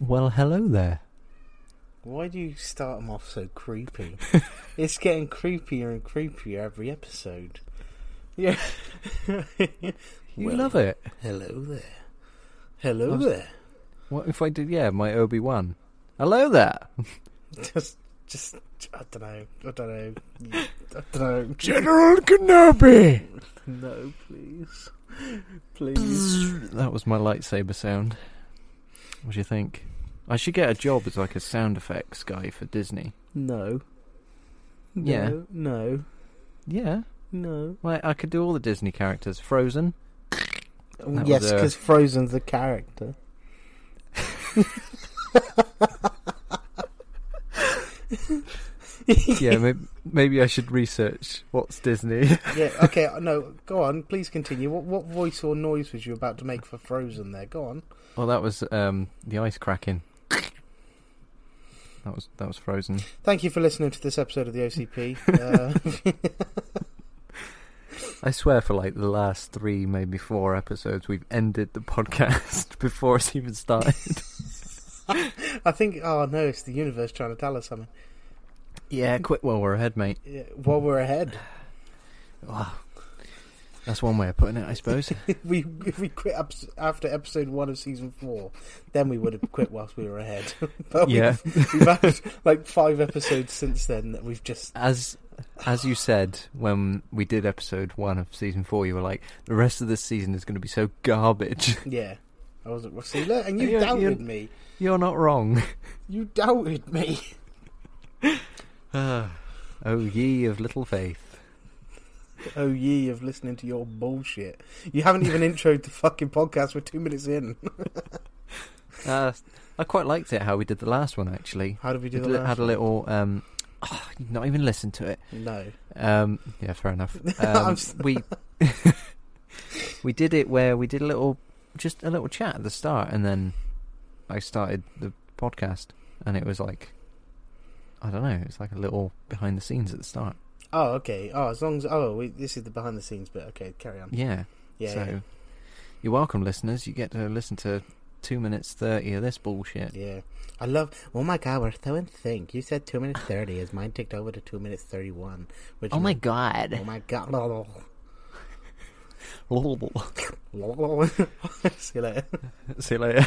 Well, hello there. Why do you start them off so creepy? it's getting creepier and creepier every episode. Yeah. You Well, love it. Hello there. Hello was- there. What if I did? Yeah, my Obi Wan. Hello there. Just, just, I don't know. I don't know. I don't know. General Kenobi. No, please. Please. that was my lightsaber sound. What do you think? I should get a job as like a sound effects guy for Disney. No. Yeah. No. No. Yeah. No. Well, I could do all the Disney characters. Frozen. That yes, uh, because Frozen's a character. Yeah, maybe, maybe I should research what's Disney. yeah. Okay. uh, No. Go on. Please continue. What what voice or noise was you about to make for Frozen? There. Go on. well, that was um, the ice cracking. That was that was Frozen. Thank you for listening to this episode of the OCP. Uh, I swear, for like the last three, maybe four episodes, we've ended the podcast before it's even started. I think. Oh no, it's the universe trying to tell us something. Yeah, quit while we're ahead, mate. Yeah, while we're ahead, Wow. That's one way of putting it, I suppose. we if we quit after episode one of season four, then we would have quit whilst we were ahead. but yeah, we've, we've had like five episodes since then that we've just. as as you said when we did episode one of season four, you were like, the rest of this season is going to be so garbage. Yeah, I wasn't. See, look, and you Yeah, doubted you- me. You're not wrong. You doubted me. oh ye of little faith. Oh ye of listening to your bullshit. You haven't even introed the fucking podcast. We're two minutes in. Uh, I quite liked it how we did the last one actually. How did we do the did- last had a one? little. Um, oh, not even listened to it. No. Um, yeah, fair enough. Um, we we did it where we did a little, just a little chat at the start, and then I started the podcast, and it was like, I don't know, it's like a little behind the scenes at the start. Oh, okay. Oh, as long as oh, we, this is the behind the scenes bit. Okay, carry on. Yeah. Yeah. so yeah. you're welcome, listeners. You get to listen to two minutes thirty of this bullshit. Yeah. I love. Oh my god, we're so in sync. You said two minutes thirty, as mine ticked over to two minutes thirty-one. Which Oh my meant- god. Oh my god. Lol. See See you later. See you later.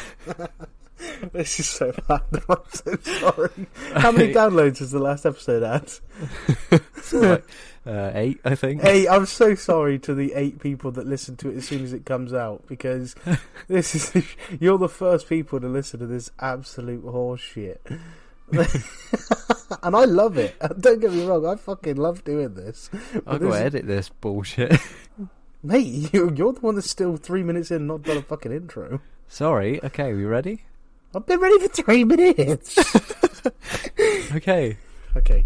This is so bad. I'm so sorry. How many downloads has the last episode had? like, uh, eight, I think. Hey, I'm so sorry to the eight people that listen to it as soon as it comes out because this is you're the first people to listen to this absolute horseshit. and I love it. Don't get me wrong, I fucking love doing this. I'll go this- edit this bullshit. Mate, you, you're the one that's still three minutes in and not done a fucking intro. Sorry. Okay, we ready? I've been ready for three minutes. Okay. okay.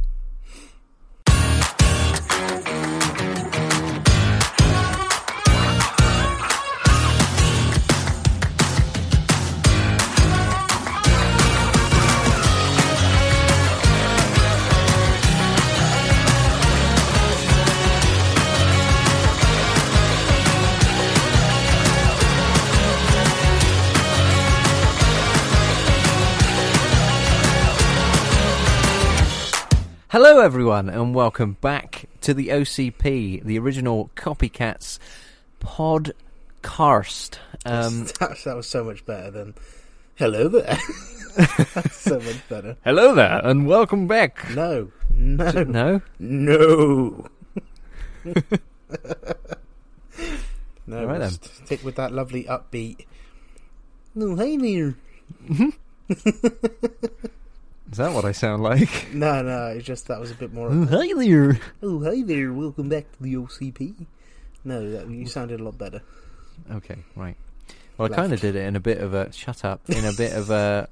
Hello, everyone, and welcome back to the OCP, the original Copycats podcast. Um, that, that was so much better than hello there. That's so much better. hello there, and welcome back. No, no, No, no. no, All right, we'll stick with that lovely upbeat. Oh, hey there. Is that what I sound like? No, no, it's just that was a bit more. Oh, Hi there. oh, hey there. Welcome back to the OCP. No, that, you sounded a lot better. Okay, right. Well, I kind of did it in a bit of a shut up, in a bit of a,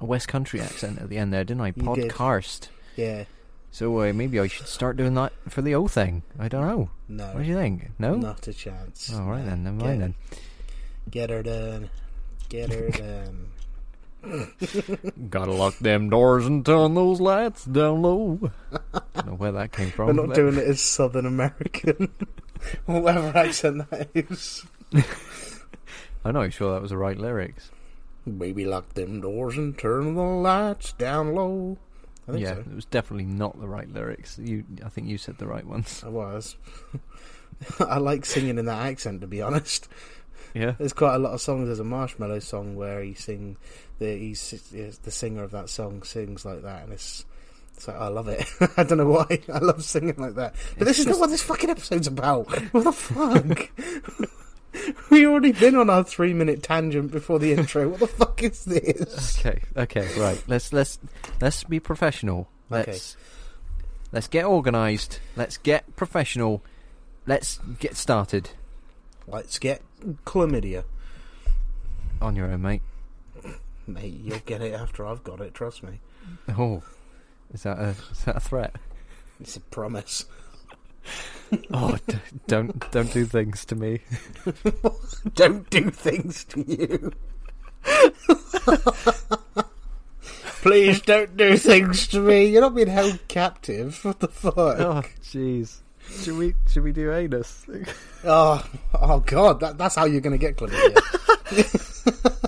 a West Country accent at the end there, didn't I? Podcast. Yeah, So uh, maybe I should start doing that for the O thing. I don't know. no, What do you think? No. not a chance. All right No. then. Never Get- mind then. Get her done. Get her done. Gotta lock them doors and turn those lights down low. don't know where that came from. We're not but- doing it as Southern American, whatever accent that is. I'm not sure that was the right lyrics. Baby, lock them doors and turn the lights down low. I think yeah, so. it was definitely not the right lyrics. You, I think you said the right ones. I was. I like singing in that accent, to be honest. Yeah. There's quite a lot of songs. There's a Marshmello song where he sing the he's, the singer of that song sings like that, and it's. It's like, I love it. I don't know why. I love singing like that. But this is not what this fucking episode's about. What the fuck? we already been on our three minute tangent before the intro. What the fuck is this? Okay. Okay. Right. Let's let's let's be professional. Let's let's get organised. Let's get professional. Let's get started Let's get chlamydia. on your own, mate. Mate, you'll get it after I've got it, trust me. Oh, is that a is that a threat? It's a promise. Oh, d- don't don't do things to me. Don't do things to you. Please don't do things to me. You're not being held captive. What the fuck? Oh, jeez. Should we should we do anus? Oh, oh God, that, that's how you're going to get chlamydia.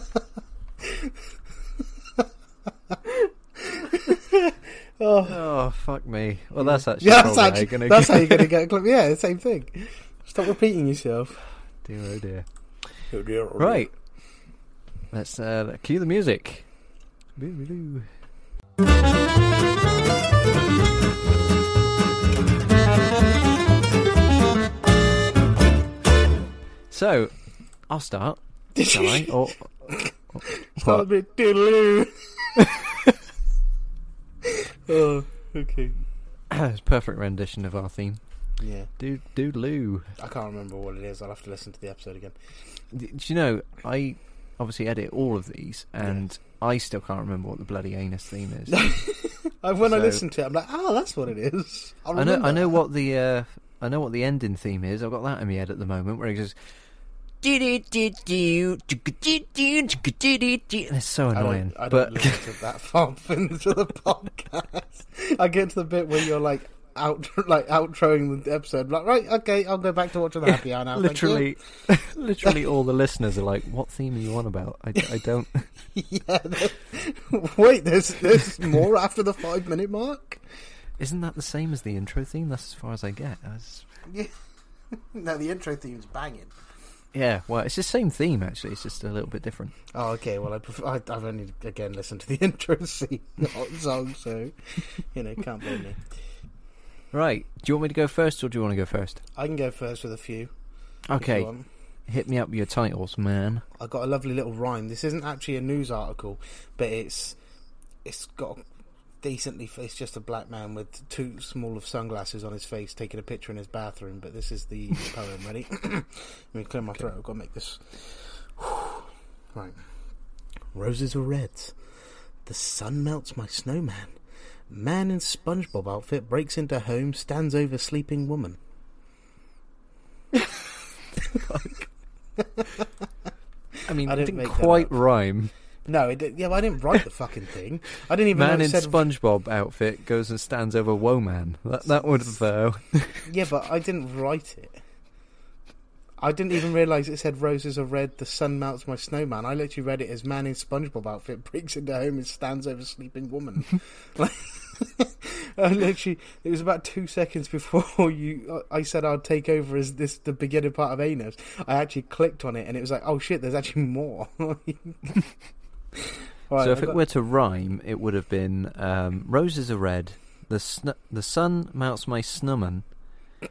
oh, Oh, fuck me. Well, that's actually yeah, that's, probably actually, gonna that's how you're going to get chlamydia. Yeah, the same thing. Stop repeating yourself. Dear, oh dear. Oh dear, oh Right. Let's uh, cue the music. So, I'll start. Shall I? Or, Start a what? bit diddle Oh, okay. it's a perfect rendition of our theme. Yeah, Do doodaloo. I can't remember what it is. I'll have to listen to the episode again. Do you know? I obviously edit all of these, and I still can't remember what the bloody anus theme is. When I listen to it, I'm like, oh, that's what it is. I know. I know what the. Uh, I know what the ending theme is. I've got that in my head at the moment, where it goes. It's so I don't, annoying, I don't but listen to that far into the podcast. I get to the bit where you're like out, like outroing the episode. Like, right, okay, I'll go back to watching the happy hour now. literally, literally, all the listeners are like, "What theme are you on about?" I, I don't. yeah. Wait, there's there's more after the five minute mark. Isn't that the same as the intro theme? That's as far as I get. Yeah. No, the intro theme's banging. Yeah, well, it's the same theme actually. It's just a little bit different. Oh, okay. Well, I prefer, I, I've only again listened to the intro scene not song, so you know, can't blame me. Right. Do you want me to go first, or do you want to go first? I can go first with a few. Okay. Hit me up with your titles, man. I got a lovely little rhyme. This isn't actually a news article, but it's it's got decently. It's just a black man with too small of sunglasses on his face taking a picture in his bathroom. But this is the poem. Ready? Let me clear my throat. I've got to make this. right. Roses are reds. The sun melts my snowman. Man in SpongeBob outfit breaks into home, stands over sleeping woman. I mean, I didn't didn't quite rhyme. No, it yeah, but I didn't write the fucking thing. I didn't even Man know in said SpongeBob outfit goes and stands over Woman. That that would. Uh, Yeah, but I didn't write it. I didn't even realise it said roses are red, the sun melts my snowman. I literally read it as man in SpongeBob outfit breaks into home and stands over sleeping woman. like, I literally, it was about two seconds before you. I said I'd take over as this the beginning part of anus. I actually clicked on it and it was like, oh shit, there's actually more. Right, so if I it got- were to rhyme, it would have been um, roses are red. The sn- the sun melts my snumman.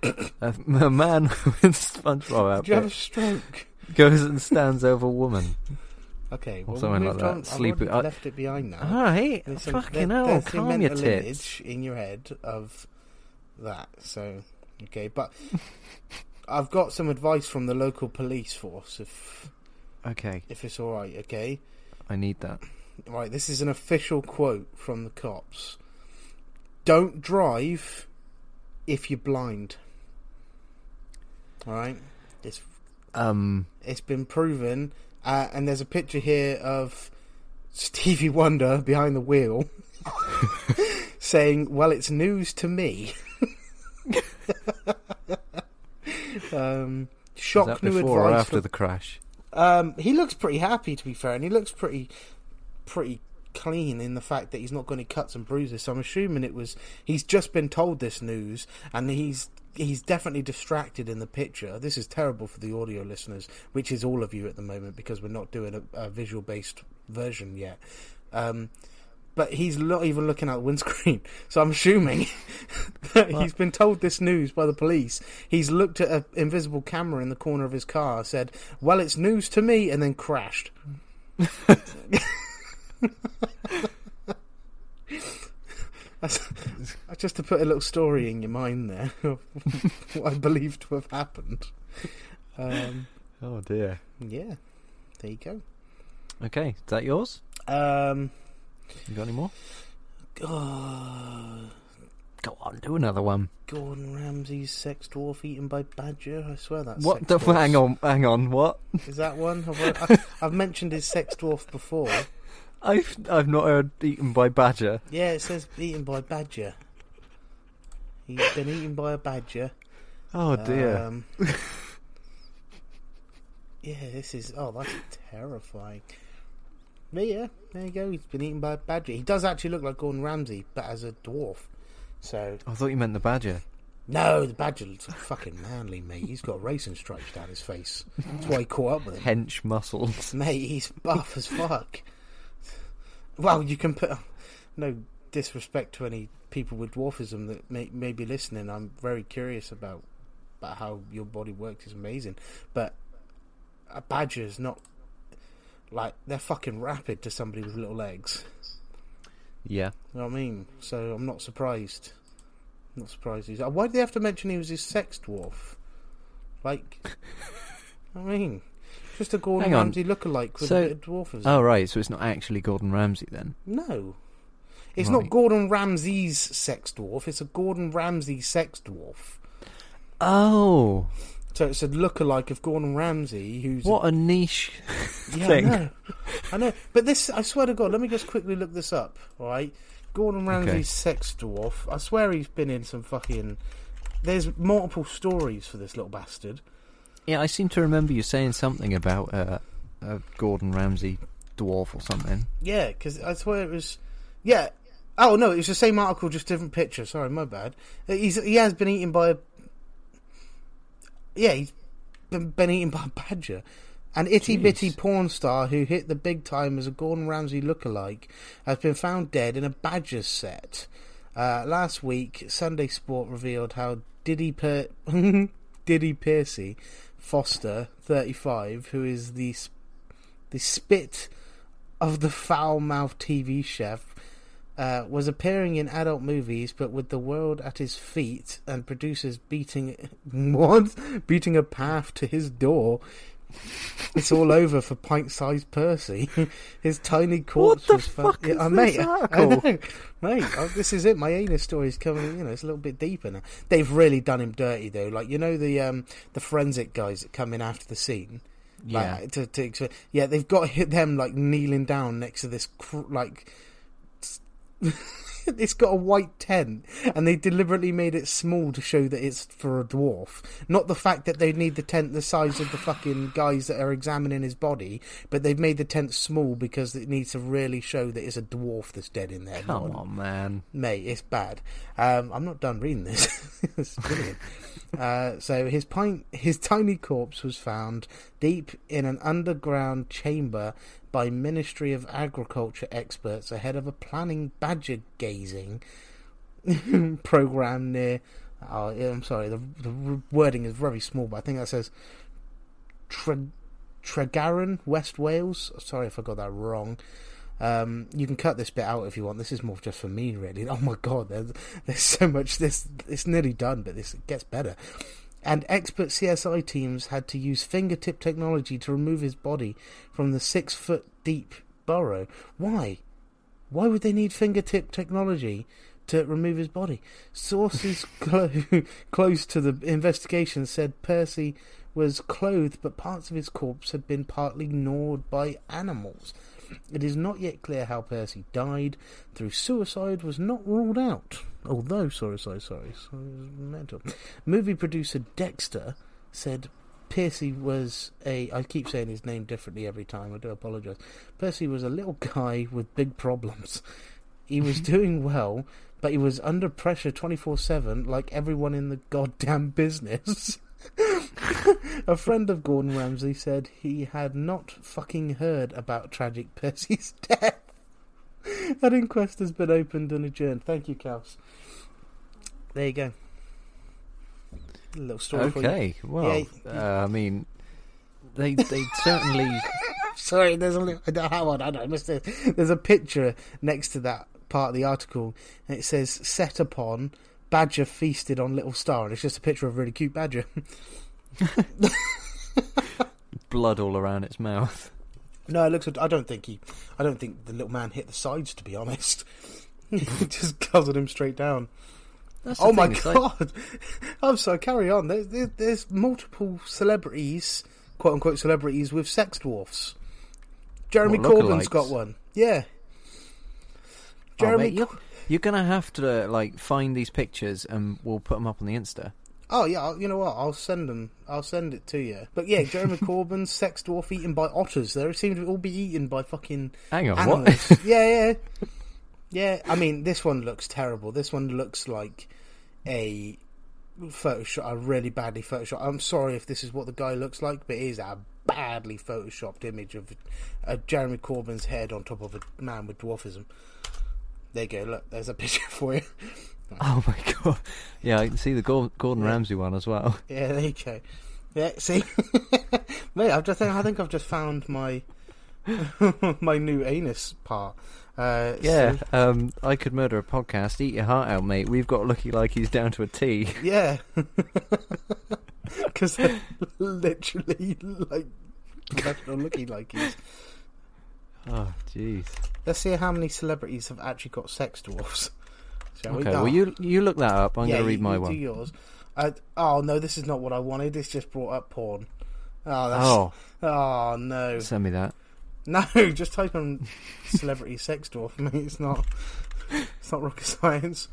a, a man with SpongeBob did you have a stroke? goes and stands over woman. Okay, Or well, something we like that. on. I've Sleep- I- left it behind now. All right, Listen, fucking there- hell, there's calm your tits. in your head of that. So, okay, but I've got some advice from the local police force. If Okay, if it's all right, okay. I need that. Right, this is an official quote from the cops. Don't drive if you're blind. All right, it's Um, it's been proven, uh, and there's a picture here of Stevie Wonder behind the wheel, saying, "Well, it's news to me." um, shock new before or after the crash? Um, he looks pretty happy, to be fair, and he looks pretty, pretty clean in the fact that he's not got any cuts and bruises. So I'm assuming it was he's just been told this news, and he's he's definitely distracted in the picture. This is terrible for the audio listeners, which is all of you at the moment because we're not doing a, a visual based version yet. Um, but he's not even looking out the windscreen. So I'm assuming that he's been told this news by the police. He's looked at an invisible camera in the corner of his car, said, "Well, it's news to me," and then crashed. That's, just to put a little story in your mind there of what I believe to have happened. Um, oh dear. Yeah, there you go. Okay, is that yours? Um, you got any more? Uh, Go on, do another one. Gordon Ramsay's sex dwarf eaten by badger. I swear that's What? Sex The, dwarfs. hang on, hang on. What? Is that one? Have I, I've, I've mentioned his sex dwarf before. I've I've not heard eaten by badger. Yeah, it says eaten by badger. He's been eaten by a badger. Oh dear. Um, yeah, this is. Oh, that's terrifying. But yeah, there you go. He's been eaten by a badger. He does actually look like Gordon Ramsay, but as a dwarf. So I thought you meant the badger. no, the badger looks fucking manly, mate. He's got racing stripes down his face. That's why he caught up with him. Hench muscles. Mate, he's buff as fuck. Well, you can put no disrespect to any people with dwarfism that may, may be listening. I'm very curious about about how your body works. It's amazing, but a badger is not like they're fucking rapid to somebody with little legs. Yeah. You know what I mean? So I'm not surprised. Not surprised. He's, uh, why did they have to mention he was his sex dwarf? Like, I mean, just a Gordon Hang on. Ramsay lookalike with So- a bit of dwarfism. Oh right, so it's not actually Gordon Ramsay then. No. It's Right. not Gordon Ramsay's sex dwarf, it's a Gordon Ramsay sex dwarf. Oh, So it's a lookalike of Gordon Ramsay who's what a niche yeah, thing. I know. I know. But this I swear to God, let me just quickly look this up, alright? Gordon Ramsay's Okay. sex dwarf. I swear he's been in some fucking there's multiple stories for this little bastard. Yeah, I seem to remember you saying something about uh, a Gordon Ramsay dwarf or something. Yeah, because I swear it was. Yeah. Oh no, it was the same article, just different picture. Sorry, my bad. He's he has been eaten by a. Yeah, he's been, been eaten by a badger. An itty bitty porn star who hit the big time as a Gordon Ramsay lookalike has been found dead in a badger set. Uh, last week, Sunday Sport revealed how Diddy per- Diddy Piercy Foster, 35, who is the s- the spit of the foul mouthed TV chef, uh, was appearing in adult movies, but with the world at his feet and producers beating what beating a path to his door. It's all over for pint-sized Percy. His tiny corpse What the was fuck is uh, this mate, I know, mate. oh, this is it. My anus story's coming. You know, it's a little bit deeper now. They've really done him dirty, though. Like you know the um the forensic guys that come in after the scene. Yeah. Like, to, to, to- yeah, they've got hit them like kneeling down next to this cr- like. it's got a white tent, and they deliberately made it small to show that it's for a dwarf. Not the fact that they need the tent the size of the fucking guys that are examining his body, but they've made the tent small because it needs to really show that it's a dwarf that's dead in there. Come not- on, man. mate, it's bad. Um, I'm not done reading this. it's brilliant. uh, so his pint, his tiny corpse was found deep in an underground chamber by Ministry of Agriculture experts ahead of a planning badger gazing program near. Oh, I'm sorry. The, the wording is very small, but I think that says Tre- Tregaron, West Wales. Sorry if I got that wrong. Um, you can cut this bit out if you want. This is more just for me, really. Oh my god, there's, there's so much. This it's nearly done, but this gets better. And expert CSI teams had to use fingertip technology to remove his body from the six foot deep burrow. Why? Why would they need fingertip technology to remove his body? Sources clo- close to the investigation said Percy was clothed, but parts of his corpse had been partly gnawed by animals. It is not yet clear how Percy died. Through suicide was not ruled out. Although suicide, sorry, sorry, mental. Movie producer Dexter said Percy was a. I keep saying his name differently every time. I do apologise. Percy was a little guy with big problems. He was doing well, but he was under pressure twenty four seven, like everyone in the goddamn business. a friend of Gordon Ramsay said he had not fucking heard about tragic Percy's death. An inquest has been opened and adjourned. Thank you, Kaus. There you go. A little story. Okay, well, Yeah. uh, I mean, they they certainly. Sorry, there's a little. Hang on, I don't this. There's a picture next to that part of the article, and it says "set upon." Badger feasted on little star, and it's just a picture of a really cute badger. blood all around its mouth. No, it looks. I don't think he. I don't think the little man hit the sides. To be honest, he just guzzled him straight down. That's Oh my thing, like- god! I'm sorry. Carry on. There's, there's, there's multiple celebrities, quote unquote celebrities, with sex dwarfs. Jeremy What, Corbyn's lookalikes? got one. Yeah. Oh, Jeremy. mate, you're, you're gonna have to like find these pictures, and we'll put them up on the Insta. Oh yeah, I'll- you know what? I'll send them. I'll send it to you. But yeah, Jeremy Corbyn's sex dwarf eaten by otters. They seem to all be eaten by fucking Hang on, animals. what? yeah, yeah, yeah. I mean, this one looks terrible. This one looks like a Photoshop, a really badly Photoshop. I'm sorry if this is what the guy looks like, but it is a badly photoshopped image of uh, Jeremy Corbyn's head on top of a man with dwarfism. There you go. Look, there's a picture for you. Oh my god! Yeah, I can see the Gordon, Ramsay one as well. Yeah, there you go. Yeah, see, mate, I've just I think I've just found my my new anus part. Uh, Yeah, so- um, I could murder a podcast. Eat your heart out, mate. We've got looky like he's down to a T. yeah, because literally like professional looking like he's. Oh, jeez. Let's see how many celebrities have actually got sex dwarfs. Shall we? Okay, Oh, well you you look that up. I'm yeah, gonna read you- my you one. Do yours. Oh no, this is not what I wanted. It's just brought up porn. Oh, that's, Oh, oh no. send me that. No, just type in celebrity sex dwarf, mate. It's not. It's not rocket science.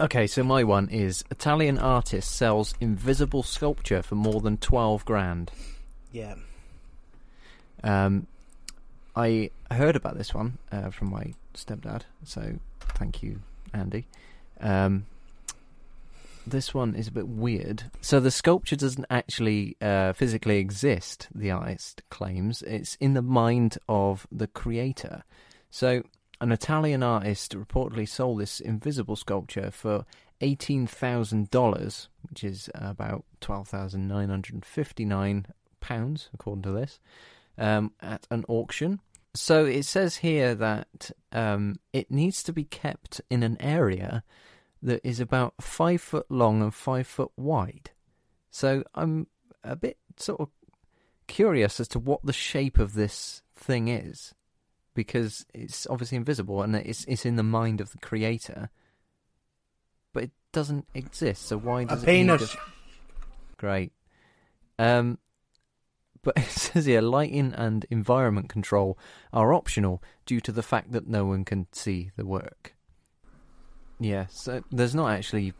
Okay, so my one is Italian artist sells invisible sculpture for more than twelve grand. Yeah. Um, I heard about this one uh, from my stepdad, so thank you, Andy. Um, this one is a bit weird. So the sculpture doesn't actually uh, physically exist, the artist claims. It's in the mind of the creator. So an Italian artist reportedly sold this invisible sculpture for $18,000, which is about 12,959 pounds, according to this, um, at an auction. So it says here that um, it needs to be kept in an area that is about five foot long and five foot wide. So I'm a bit sort of curious as to what the shape of this thing is, because it's obviously invisible and it's it's in the mind of the creator, but it doesn't exist. So why A does it need penis. to- Great. Um, but it says here lighting and environment control are optional due to the fact that no one can see the work. Yeah, so there's not actually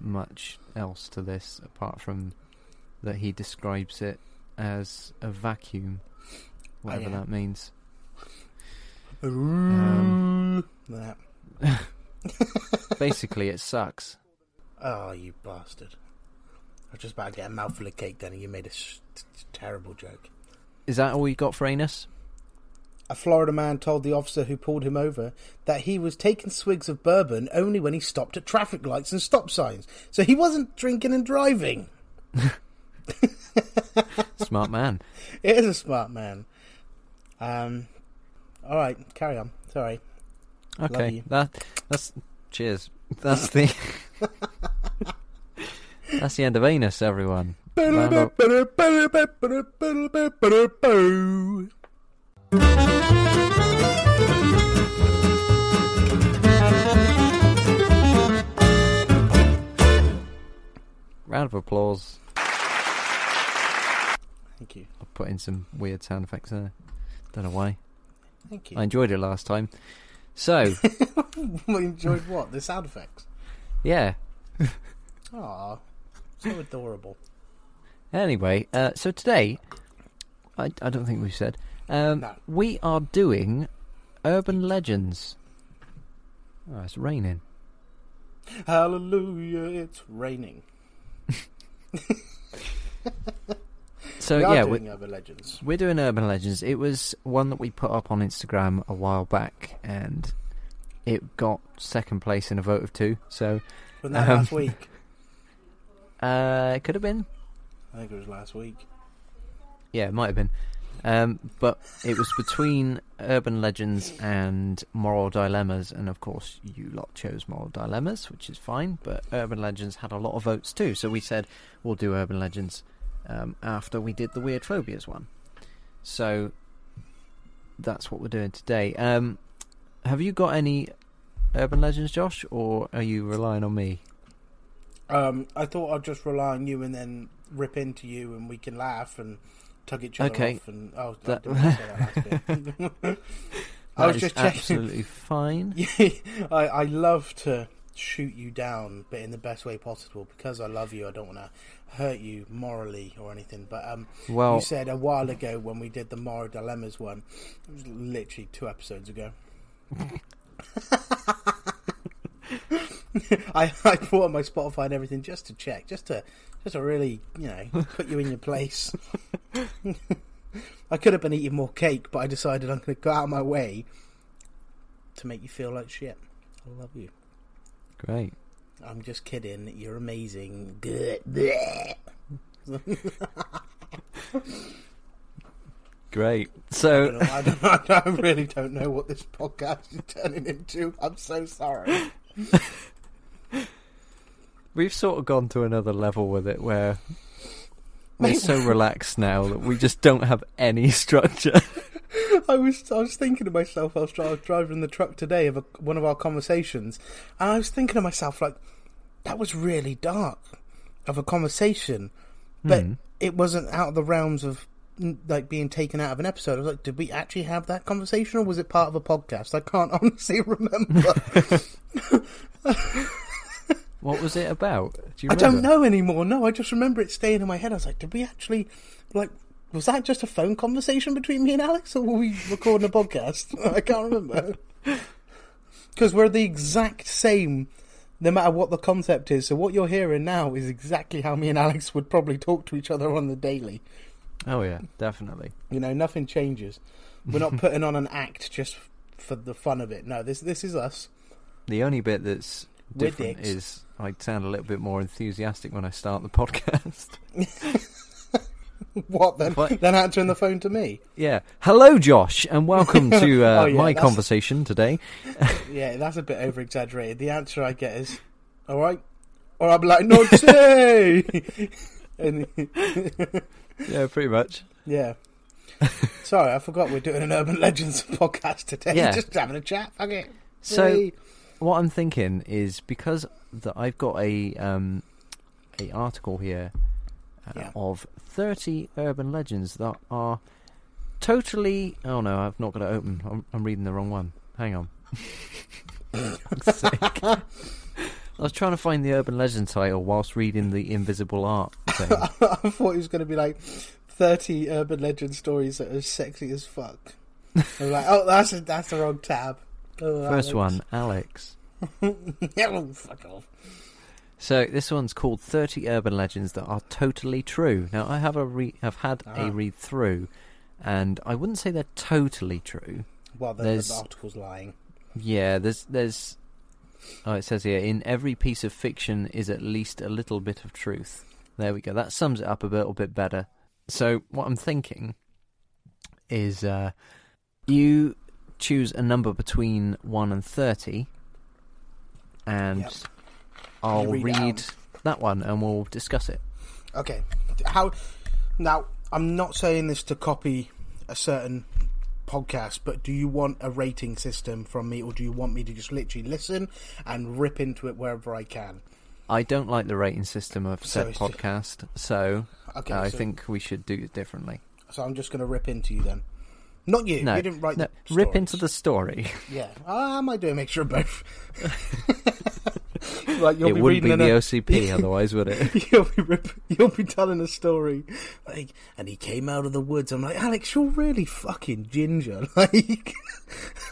much else to this apart from that he describes it as a vacuum, whatever yeah. that means. Um, That. Basically, it sucks. Oh, you bastard! I was just about to get a mouthful of cake then, and you made a sh- t- terrible joke. Is that all you got for anus? A Florida man told the officer who pulled him over that he was taking swigs of bourbon only when he stopped at traffic lights and stop signs. So he wasn't drinking and driving. Smart man. It is a smart man. Um, all right, carry on. Sorry. Okay, that that's cheers. That's the that's the end of anus, everyone. Round up- Round of applause. Thank you. I'll put in some weird sound effects there. Don't know why. Thank you. I enjoyed it last time. So, I enjoyed what? The sound effects. yeah. Aw, so adorable. Anyway, uh, so today, I, I don't think we've said, um, No. we are doing urban legends. Oh, it's raining. Hallelujah, it's raining. So we are yeah, doing we, Urban Legends. we're doing urban legends. It was one that we put up on Instagram a while back, and it got second place in a vote of two. So Wasn't that Um, last week? Uh, it could have been, I think it was last week. yeah, it might have been. Um, but it was between urban legends and moral dilemmas, and of course, you lot chose moral dilemmas, which is fine. But urban legends had a lot of votes too, so we said we'll do urban legends um, after we did the weird phobias one. So that's what we're doing today. Um, have you got any urban legends, Josh, or are you relying on me? Um, I thought I'd just rely on you and then rip into you, and we can laugh and tug each other Okay. off. And oh, That- I that. I was just checking. absolutely fine. I, I love to shoot you down, but in the best way possible. Because I love you, I don't want to hurt you morally or anything. But um, Well, you said a while ago when we did the moral dilemmas one, it was literally two episodes ago. I I put on my Spotify and everything just to check, just to just to really you know put you in your place. I could have been eating more cake, but I decided I'm going to go out of my way to make you feel like shit. I love you. great. I'm just kidding. You're amazing. Good. Great. I, So, don't know, I, don't, I really don't know what this podcast is turning into. I'm so sorry. We've sort of gone to another level with it where we're Mate, so relaxed now that we just don't have any structure. I was I was thinking to myself. I was, I was driving the truck today of a, one of our conversations, and I was thinking to myself like, that was really dark of a conversation, but Hmm. it wasn't out of the realms of mm, like being taken out of an episode. I was like, did we actually have that conversation, or was it part of a podcast? I can't honestly remember. What was it about? Do you I don't know anymore. No, I just remember it staying in my head. I was like, did we actually like? Was that just a phone conversation between me and Alex, or were we recording a podcast? I can't remember. Because we're the exact same, no matter what the concept is. So what you're hearing now is exactly how me and Alex would probably talk to each other on the daily. Oh yeah, definitely. You know, nothing changes. We're not putting on an act just for the fun of it. No, this this is us. The only bit that's different is I sound a little bit more enthusiastic when I start the podcast. What then? What? Then answering the phone to me. yeah. Hello, Josh, and welcome to uh, Oh, yeah, my that's- conversation today. Yeah, that's a bit over exaggerated. The answer I get is, all right, or I'm like, no, say. and Yeah, pretty much. yeah. Sorry, I forgot we're doing an urban legends podcast today. Yeah. Just having a chat. Fuck it. So Hey. What I'm thinking is because that I've got a um, a article here uh, Yeah. of 30 urban legends that are totally. Oh no, I've not got it open. I'm, I'm reading the wrong one. Hang on. I was trying to find the urban legend title whilst reading the invisible art thing. I thought it was going to be like thirty urban legend stories that are sexy as fuck. I'm like, oh, that's a, that's the wrong tab. Oh, First Alex. one, Alex. oh, fuck off. So this one's called 30 urban legends that are totally true. Now I have a re- have had Ah. a read through and I wouldn't say they're totally true. Well, the, There's- the article's lying. Yeah, there's there's Oh, it says here in every piece of fiction is at least a little bit of truth. There we go. That sums it up a little bit better. So what I'm thinking is uh you choose a number between 1 and 30 and Yep. I'll read read that one and we'll discuss it. Okay. How now? I'm not saying this to copy a certain podcast, but do you want a rating system from me, or do you want me to just literally listen and rip into it wherever I can? I don't like the rating system of So said just- podcast, so Okay, I so, think we should do it differently. so. I'm just going to rip into you then. Not you. No, you didn't write no, the rip stories. into the story. Yeah, I might do a mixture of both. like you'll it be wouldn't be the an, OCP otherwise, would it? you'll be rip, you'll be telling a story like, and he came out of the woods. I'm like, Alex, you're really fucking ginger. Like,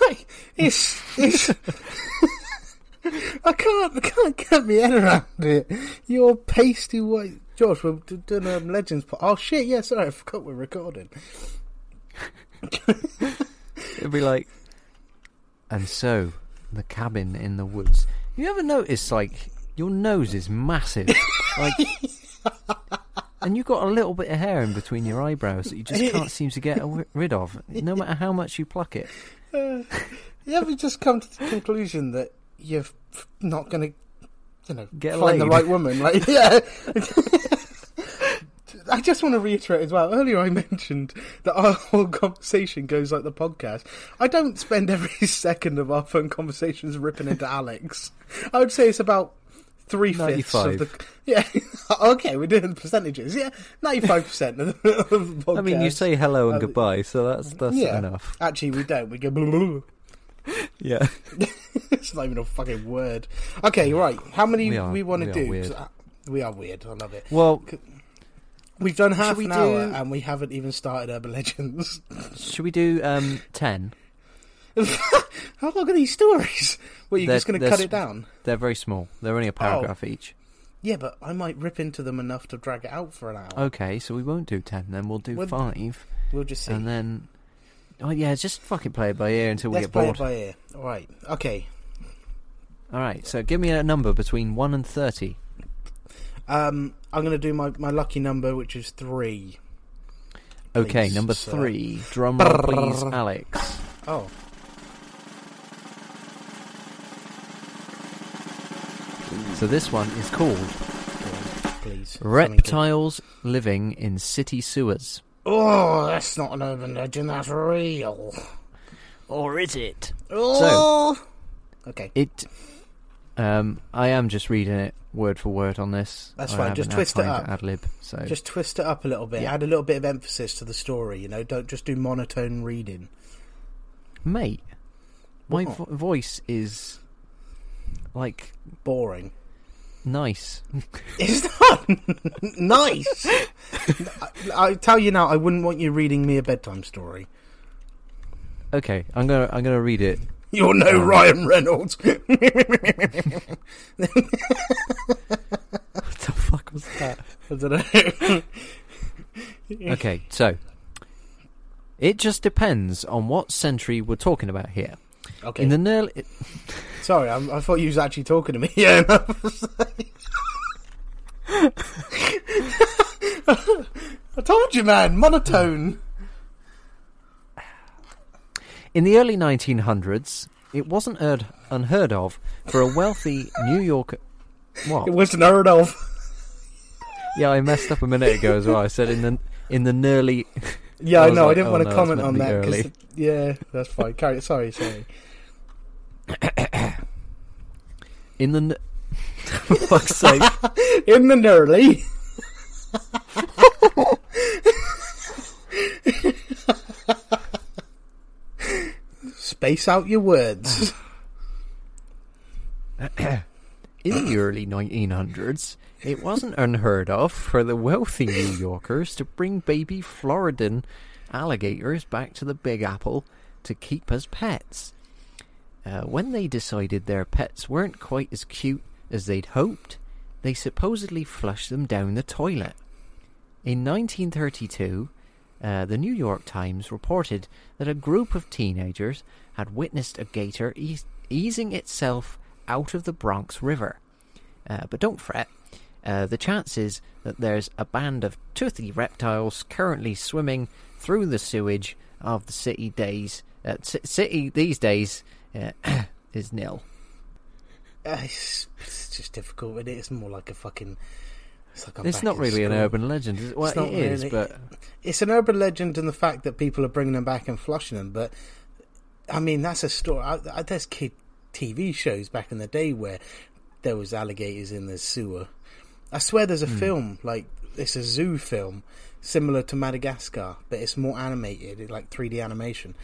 like it's it's. I can't, I can't get my head around it. You're pasty white, Josh. We're doing um, legends. Po- oh shit! Yeah, sorry, I forgot we're recording. It'd be like, and so the cabin in the woods. You ever notice like your nose is massive, like, and you've got a little bit of hair in between your eyebrows that you just can't seem to get rid of, no matter how much you pluck it. Uh, you ever just come to the conclusion that you're not going to, you know, Get find the laid. right woman? Like, yeah. I just want to reiterate as well. Earlier, I mentioned that our whole conversation goes like the podcast. I don't spend every second of our phone conversations ripping into Alex. I would say it's about three fifths of the. Yeah. okay, we're doing percentages. Yeah, ninety-five percent of the podcast. I mean, you say hello and Uh, goodbye, so that's that's yeah. enough. Actually, we don't. We go. Blah, blah. Yeah. it's not even a fucking word. Okay, right. How many We we, want to we do? uh, We are weird. I love it. Well, We've done half we an hour and we haven't even started Urban Legends. should we do um ten? How long are these stories? Well, you're They're- just going to cut it down? They're very small. They're only a paragraph each. Yeah, but I might rip into them enough to drag it out for an hour. Okay, so we won't do ten. Then we'll do Well, five, We'll just see. and then. Oh yeah, just fucking play it by ear until we Let's get play bored. it by ear. All right. Okay. All right, so give me a number between one and thirty. Um, I'm going to do my, my lucky number, which is three. Okay, Please, number sir. three. Drum roll, please, Alex. Oh. So this one is called Please. something good. Reptiles Living in City Sewers. Oh, that's not an urban legend. That's real. Or is it? Oh. okay. It. Um, I am just reading it word for word on this. That's I fine, just twist it up. Ad lib. So Just twist it up a little bit. Add a little bit of emphasis to the story. You know, don't just do monotone reading. mate, my vo- voice is like Boring. nice. It's not nice. I, I tell you now, I wouldn't want you reading me a bedtime story. Okay, I'm gonna I'm gonna read it. You're no Um, Ryan Reynolds. What the fuck was that? I don't know. Okay, so it just depends on what century we're talking about here. Okay. In the nearly, Sorry, I'm, I thought you was actually talking to me. Yeah. I told you, man. Monotone. In the early 1900s, it wasn't heard, unheard of for a wealthy New York. What? It wasn't heard of. Yeah, I messed up a minute ago as well. I said in the in the nearly. Yeah, I know. I didn't oh, want to it's comment on that. 'cause the- yeah, that's fine. Carry. Sorry, sorry. In the. n- For fuck's sake. In the early. Space out your words. In the early 1900s, it wasn't unheard of for the wealthy New Yorkers to bring baby Floridan alligators back to the Big Apple to keep as pets. Uh, when they decided their pets weren't quite as cute as they'd hoped, they supposedly flushed them down the toilet. In 1932, uh, the New York Times reported that a group of teenagers had witnessed a gator eas easing itself out of the Bronx River. Uh, but don't fret, uh, the chances that there's a band of toothy reptiles currently swimming through the sewage of the city days, uh, c- city these days, uh, is nil. It's, it's just difficult. Isn't it? It's more like a fucking. It's, like It's not really an urban legend. Is it? Well, It's not it is, really. but It's an urban legend in the fact that people are bringing them back and flushing them. But I mean, that's a story. I, I, there's kid TV shows back in the day where there was alligators in the sewer. I swear, there's a Hmm. film like it's a zoo film similar to Madagascar, but it's more animated, like 3D animation.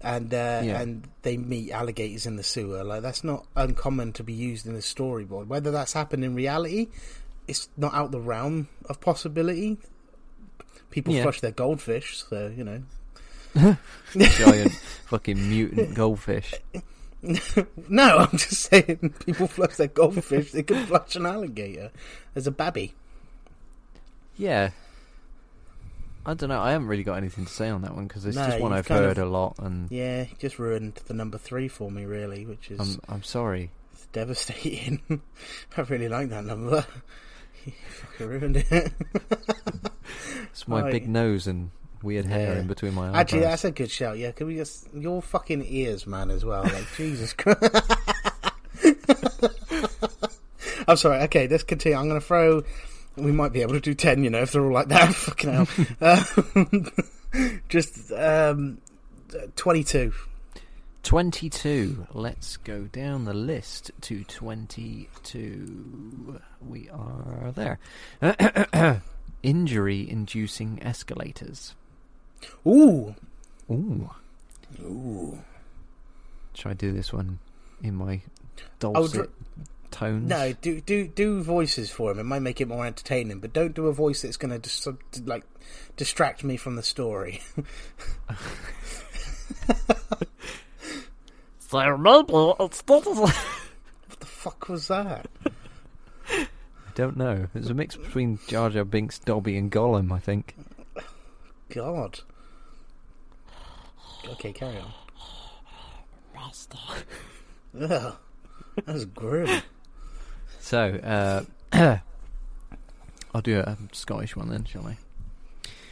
and uh, Yeah. and they meet alligators in the sewer. Like that's not uncommon to be used in a storyboard. Whether that's happened in reality, it's not out the realm of possibility. People Yeah. flush their goldfish, so you know. Giant fucking mutant goldfish. No, I'm just saying people flush their goldfish. they could flush an alligator as a babby. Yeah. I don't know. I haven't really got anything to say on that one because it's No, just one I've heard of- a lot, and Yeah, just ruined the number three for me, really, which is I'm I'm sorry. It's devastating. I really like that number. Fucking ruined it. It's my big nose and weird hair Yeah. in between my eyes. Actually, that's a good shout. Yeah, can we just your fucking ears, man, as well? Like Jesus Christ. I'm sorry. Okay, let's continue. I'm going to throw. We might be able to do ten. You know, if they're all like that. Fucking hell. Um, just um, twenty-two. 22. Let's go down the list to 22. We are there. Injury inducing escalators. Ooh, Ooh. ooh. Should I do this one in my dulcet r- tones? No, do do do voices for him. It might make it more entertaining, but don't do a voice that's going to dis- like distract me from the story. There may be. It's what the fuck was that? I don't know. It was a mix between Jar Jar Binks, Dobby, and Gollum, I think. God. Okay, carry on. Ugh, that was grim. So, uh, I'll do a Scottish one then, shall I?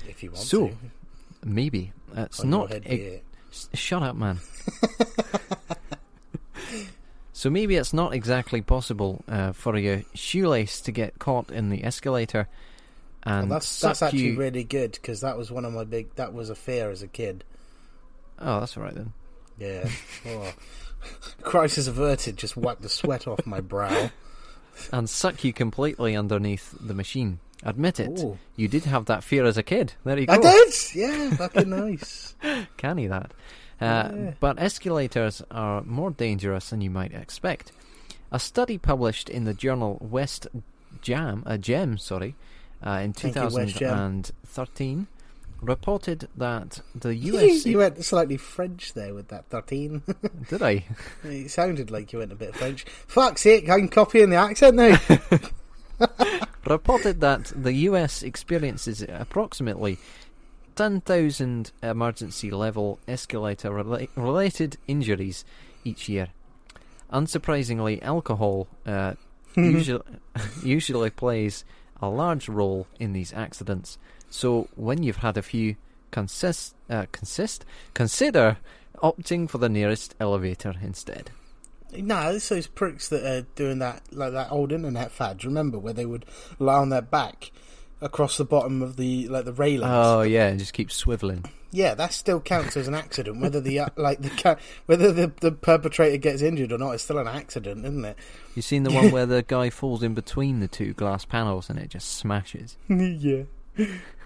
If you want So, to. Maybe. It's On not. head, e- Shut up, man. so maybe it's not exactly possible uh, for your shoelace to get caught in the escalator Well, and that's that's actually you. really good because that was one of my big. That was a fear as a kid. Oh, that's all right then. Yeah. oh. Crisis averted. Just wiped the sweat off my brow. And suck you completely underneath the machine. Admit it. Ooh. You did have that fear as a kid. There you go. I did. Yeah, fucking nice. Canny that. Uh, Yeah. But escalators are more dangerous than you might expect. A study published in the journal West Jam, uh, Gem, sorry, uh, in Thank you, West Gem. 2013 reported that the US. you went slightly French there with that thirteen. Did I? it sounded like you went a bit French. Fuck's sake! I'm copying the accent now. reported that the US experiences approximately 10,000 emergency level escalator rela- related injuries each year. Unsurprisingly, alcohol uh, usually, usually plays a large role in these accidents. So when you've had a few, consist, uh, consist, consider opting for the nearest elevator instead. No, it's those pricks that are doing that, like that old internet fad. Remember where they would lie on their back across the bottom of the like the railings? Oh yeah, and just keep swiveling. yeah, that still counts as an accident. Whether the uh, like the whether the, the perpetrator gets injured or not, it's still an accident, isn't it? You seen the one where the guy falls in between the two glass panels and it just smashes? yeah.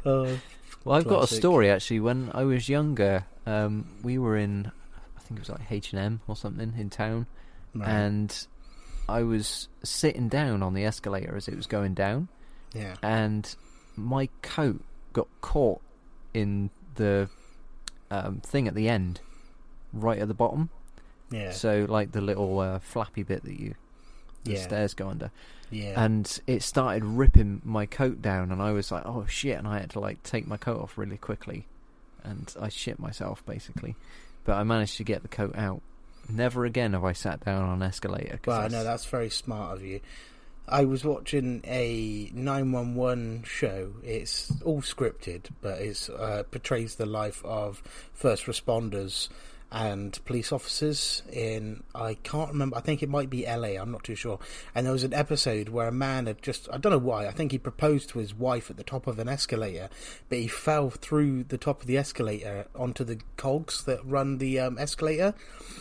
Oh, Well, I've got a story actually. When I was younger, um, we were in, I think it was like H and M or something in town, right. and I was sitting down on the escalator as it was going down, yeah. and my coat got caught in the um, thing at the end, right at the bottom. Yeah. So like the little uh, flappy bit that you the Yeah. stairs go under. yeah. and it started ripping my coat down and I was like oh shit and I had to like take my coat off really quickly and I shit myself basically but I managed to get the coat out never again have I sat down on an escalator Well, that's- no, that's very smart of you. I was watching a 911 show. It's all scripted, but it uh, portrays the life of first responders and police officers in, I can't remember, I think it might be LA, I'm not too sure. And there was an episode where a man had just, I don't know why, I think he proposed to his wife at the top of an escalator, but he fell through the top of the escalator onto the cogs that run the um, escalator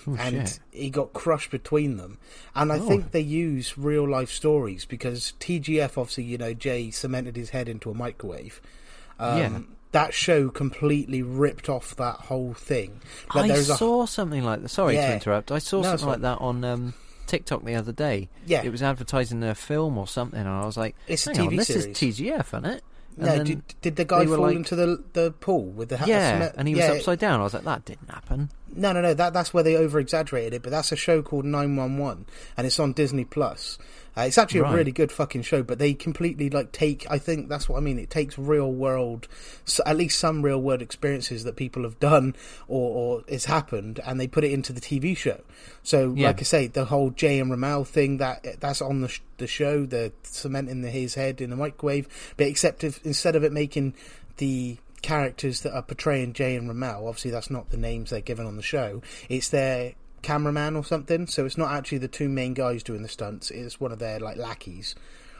Oh, and shit. he got crushed between them. And I Oh. think they use real life stories because TGF, obviously, you know, Jay cemented his head into a microwave. Um, Yeah. That show completely ripped off that whole thing. Like, I there's a- saw something like that. Sorry to interrupt. I saw No, something like that on um, TikTok the other day. yeah, It was advertising a film or something, and I was like, it's a "Hang on, TV this series. is TGF, isn't it?" And no, then- did, did the guy fall like- into the the pool with the ha- yeah, sm- and he was yeah, upside down. I was like, "That didn't happen." No, no, no. That that's where they over exaggerated it. But that's a show called Nine One One, and it's on Disney Plus. Uh, it's actually Right. a really good fucking show. But they completely like take. I think that's what I mean. It takes real world, so at least some real world experiences that people have done or or has happened, and they put it into the TV show. So, Yeah. like I say, the whole Jay and Romell thing that that's on the sh- the show. The cementing the, his head in the microwave, but except if instead of it making the characters that are portraying Jay and Romell, obviously that's not the names they're given on the show. It's their cameraman or something. So it's not actually the two main guys doing the stunts. It's one of their like lackeys,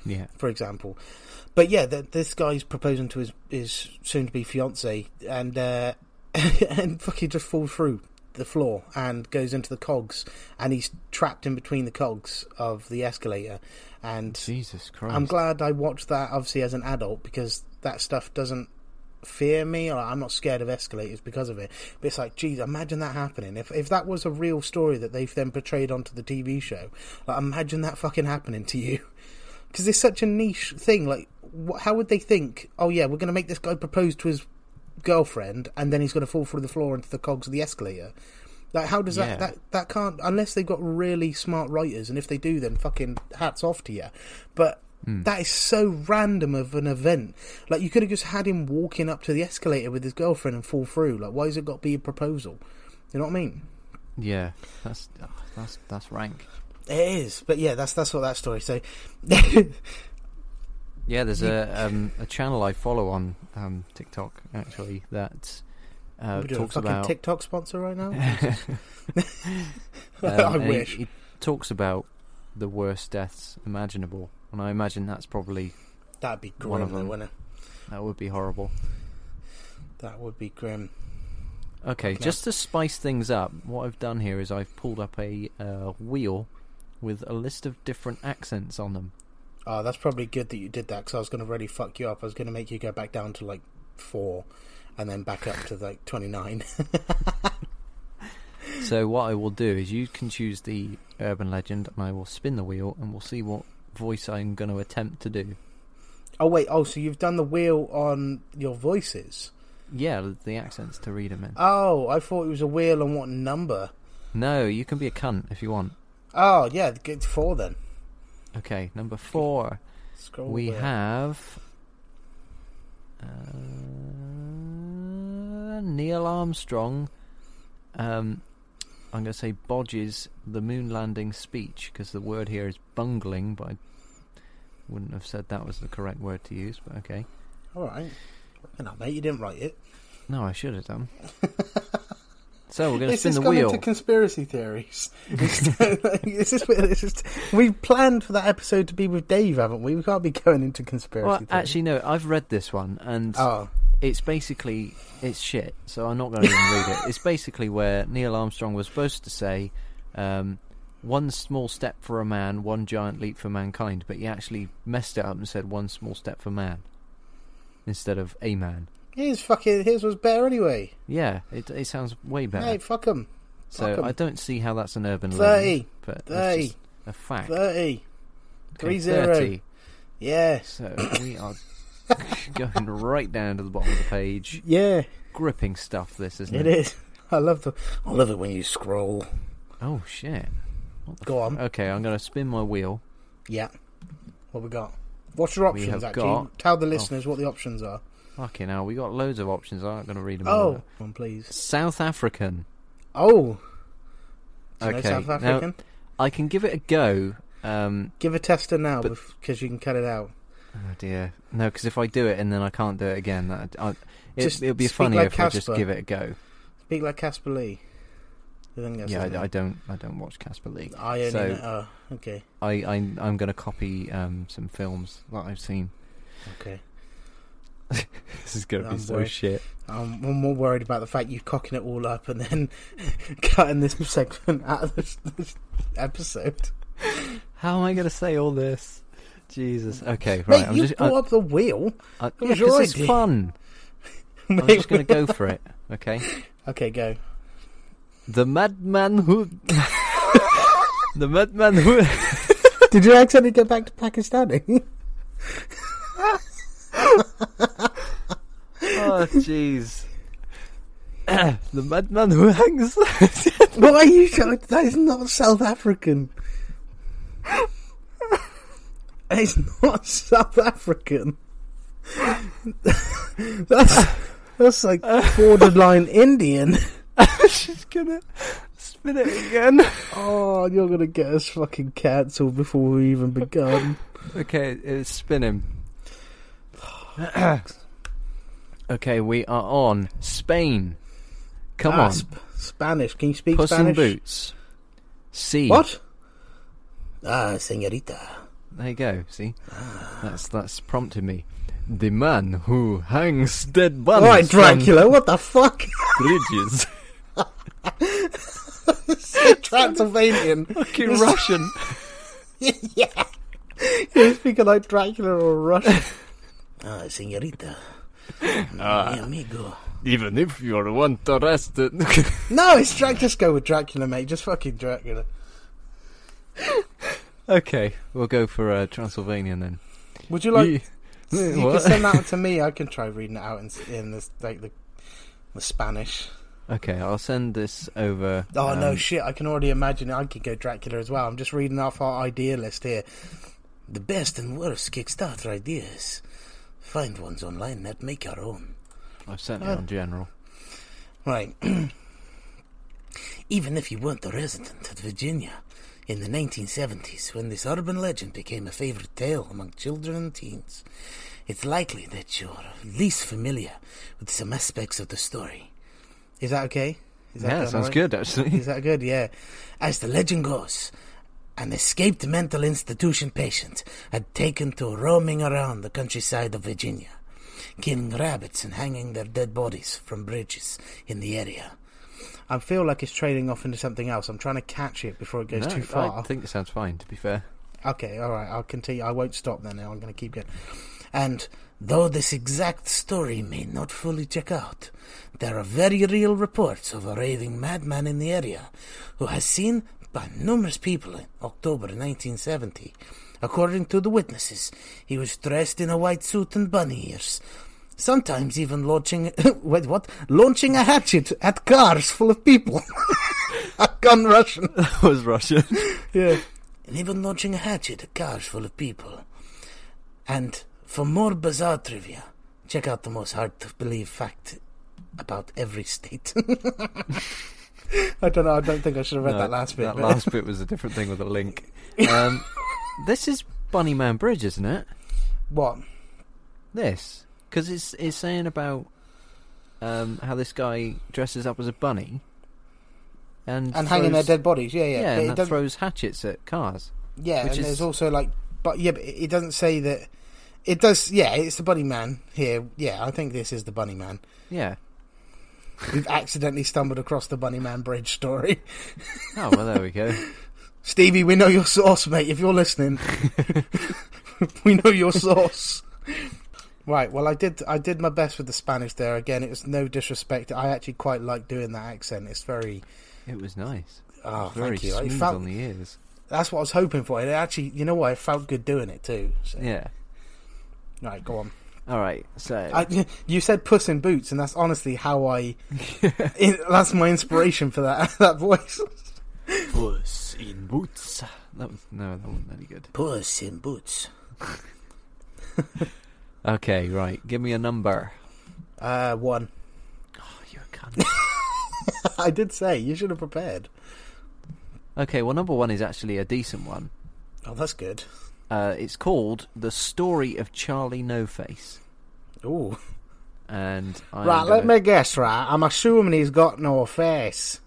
Yeah, for example. But yeah, th this guy's proposing to his his soon to be fiance, and uh, and fucking just falls through the floor and goes into the cogs, and he's trapped in between the cogs of the escalator, and Jesus Christ! I'm glad I watched that obviously as an adult because that stuff doesn't fear me or I'm not scared of escalators because of it. But it's like, geez, imagine that happening. If if that was a real story that they've then portrayed onto the TV show, like imagine that fucking happening to you. Because it's such a niche thing. Like, wh- how would they think? Oh yeah, we're going to make this guy propose to his girlfriend, and then he's going to fall through the floor into the cogs of the escalator. Like, how does Yeah. that that that can't unless they've got really smart writers, and if they do, then fucking hats off to you. But Hmm. that is so random of an event. Like, you could have just had him walking up to the escalator with his girlfriend and fall through. Like, why has it got to be a proposal? You know what I mean? yeah, that's that's that's rank. It is, but yeah, that's that's what that story. So, Yeah, there's a um, a channel I follow on um, TikTok actually that uh, talks about. TikTok sponsor right now. Um, I he- wish. He, talks about the worst deaths imaginable, and I imagine that's probably That'd be One of grim, them. wouldn't it? that would be horrible. That would be grim. Okay, Yeah. just to spice things up, what I've done here is I've pulled up a uh, wheel with a list of different accents on them. Oh, that's probably good that you did that because I was going to really fuck you up. I was going to make you go back down to like four, and then back up to like twenty nine. So what I will do is you can choose the urban legend, and I will spin the wheel, and we'll see what voice I'm going to attempt to do. oh wait, oh so you've done the wheel on your voices? Yeah, the accents to read them in. Oh, I thought it was a wheel on what number? No, you can be a cunt if you want. Oh yeah, get four then. Okay, number four. Scroll. We there. have uh, Neil Armstrong. Um, I'm going to say bodges the moon landing speech because the word here is bungling, but I wouldn't have said that was the correct word to use. But okay, All right. No, mate, you didn't write it. no, I should have done. so we're going to spin the wheel. into conspiracy theories. this is, this is, we've planned for that episode to be with Dave, haven't we? We can't be going into conspiracy Well, theories. actually, no. I've read this one, and oh, it's basically it's shit. So I'm not going to even read it. It's basically where Neil Armstrong was supposed to say, um, "One small step for a man, one giant leap for mankind," but he actually messed it up and said, "One small step for man," instead of a man. his fucking his was better anyway. Yeah, it it sounds way better. Hey, fuck him. so fuck. I don't see how that's an urban 30, legend, but it's 30, just a fact. 30. Okay, three zero. 30. Yeah, So we are going right down to the bottom of the page. yeah, Gripping stuff, this isn't it it? is. I love the. I love it when you scroll. Oh shit! Go on. Okay, I'm going to spin my wheel. Yeah. What we got? What's your We options? have Actually, got- tell the listeners what the options are. Fucking hell, we got loads of options. I'm not going to read them all. Oh, out. one please. South African. Oh. Do you know Okay, South now- African? I can give it a go. Um, Give a tester now because you can cut it out. Oh dear, no, because if I do it and then I can't do it again, that I, it, it'll be funny like if I just give it a go. Speak like Casper Lee. I yeah, I, I don't, I don't watch Casper Lee. I only so- know. Oh, okay, I, I, I'm going to copy um, some films that I've seen. okay. This is going to be I'm so worried. shit. I'm, I'm more worried about the fact you cocking it all up and then cutting this segment out of this, this episode. How am I going to say all this? Jesus. Okay, right. Mate, I'm you just. brought I, up the wheel. I, It was your 'cause it's idea. fun. I'm just going to go for it. Okay. Okay, go. The madman who. the madman who. Did you accidentally go back to Pakistani? oh, jeez. the madman who hangs. Why are you showing? That is not South African. It's not South African. That's that's like borderline Indian. She's gonna spin it again. Oh, you're gonna get us fucking cancelled before we even begun. Okay, it's spinning. okay, we are on Spain. Come Ah, on, Sp- Spanish. Can you speak Puss Spanish? in Boots. See What? Ah, señorita. There you go. See, that's that's prompted me. The man who hangs dead bodies All right, Dracula. What the fuck? from bridges. Transylvanian. Fucking Russian. yeah. You're speaking like Dracula or Russian. Ah, señorita. Ah. Mi amigo. Even if you're one arrested. No, it's Dracula. Just go with Dracula, mate. Just fucking Dracula. Okay, we'll go for uh, Transylvanian then. Would you like? Ye- you can send that to me. I can try reading it out in, in this like the the Spanish. Okay, I'll send this over. Oh no, um, shit! I can already imagine it. I could go Dracula as well. I'm just reading off our idea list here. The best and worst Kickstarter ideas. Find ones online that make your own. I've sent it Uh, on general. Right. Even if you weren't a resident of Virginia in the 1970s, when this urban legend became a favorite tale among children and teens, it's likely that you're least familiar with some aspects of the story. Is that okay? Is yeah, done sounds alright? good actually. Is that good? Yeah. As the legend goes, an escaped mental institution patient had taken to roaming around the countryside of Virginia, killing rabbits and hanging their dead bodies from bridges in the area. I feel like it's trading off into something else. I'm trying to catch it before it goes No, too far. I think it sounds fine. To be fair. Okay, all right. I'll continue. I won't stop then. Now, I'm going to keep going. And though this exact story may not fully check out, there are very real reports of a raving madman in the area who has seen by numerous people in October 1970. According to the witnesses, he was dressed in a white suit and bunny ears. Sometimes even launching wait what? Launching a hatchet at cars full of people. a gun Russian. That was Russian. Yeah. And even launching a hatchet at cars full of people. And for more bizarre trivia, check out the most hard to believe fact about every state. I don't know, I don't think I should have read No, that last bit. That but- last bit was a different thing with a link. Um, this is Bunnyman Bridge, isn't it? What? This because it's it's saying about um, how this guy dresses up as a bunny and And hanging their dead bodies, yeah, yeah. yeah, and that throws hatchets at cars. yeah, which and is- there's also like, but yeah, but it it doesn't say that. It does, yeah. It's the Bunny Man here. Yeah, I think this is the Bunny Man. Yeah. We've accidentally stumbled across the Bunny Man Bridge story. Oh well, there we go. Stevie, we know your source, mate. If you're listening, we know your source. Right. Well, I did. I did my best with the Spanish there. Again, it was no disrespect. I actually quite like doing that accent. It's very. It was nice. Oh, Very thank you. It smooth felt, on the ears. that's what I was hoping for. It actually, you know what? It felt good doing it too. So. Yeah. Right. Go on. All right. So I, you said "Puss in Boots," and that's honestly how I. in, that's my inspiration for that that voice. Puss in Boots. That was no, that wasn't any good. Puss in Boots. Okay, right. Give me a number. Uh, one. Oh, you a cunt. I did say you should have prepared. okay, well, number one is actually a decent one. Oh, that's good. Uh, it's called "The Story of Charlie No Face," Ooh. and I'm Right, let gonna- me guess, right? I'm assuming he's got no face.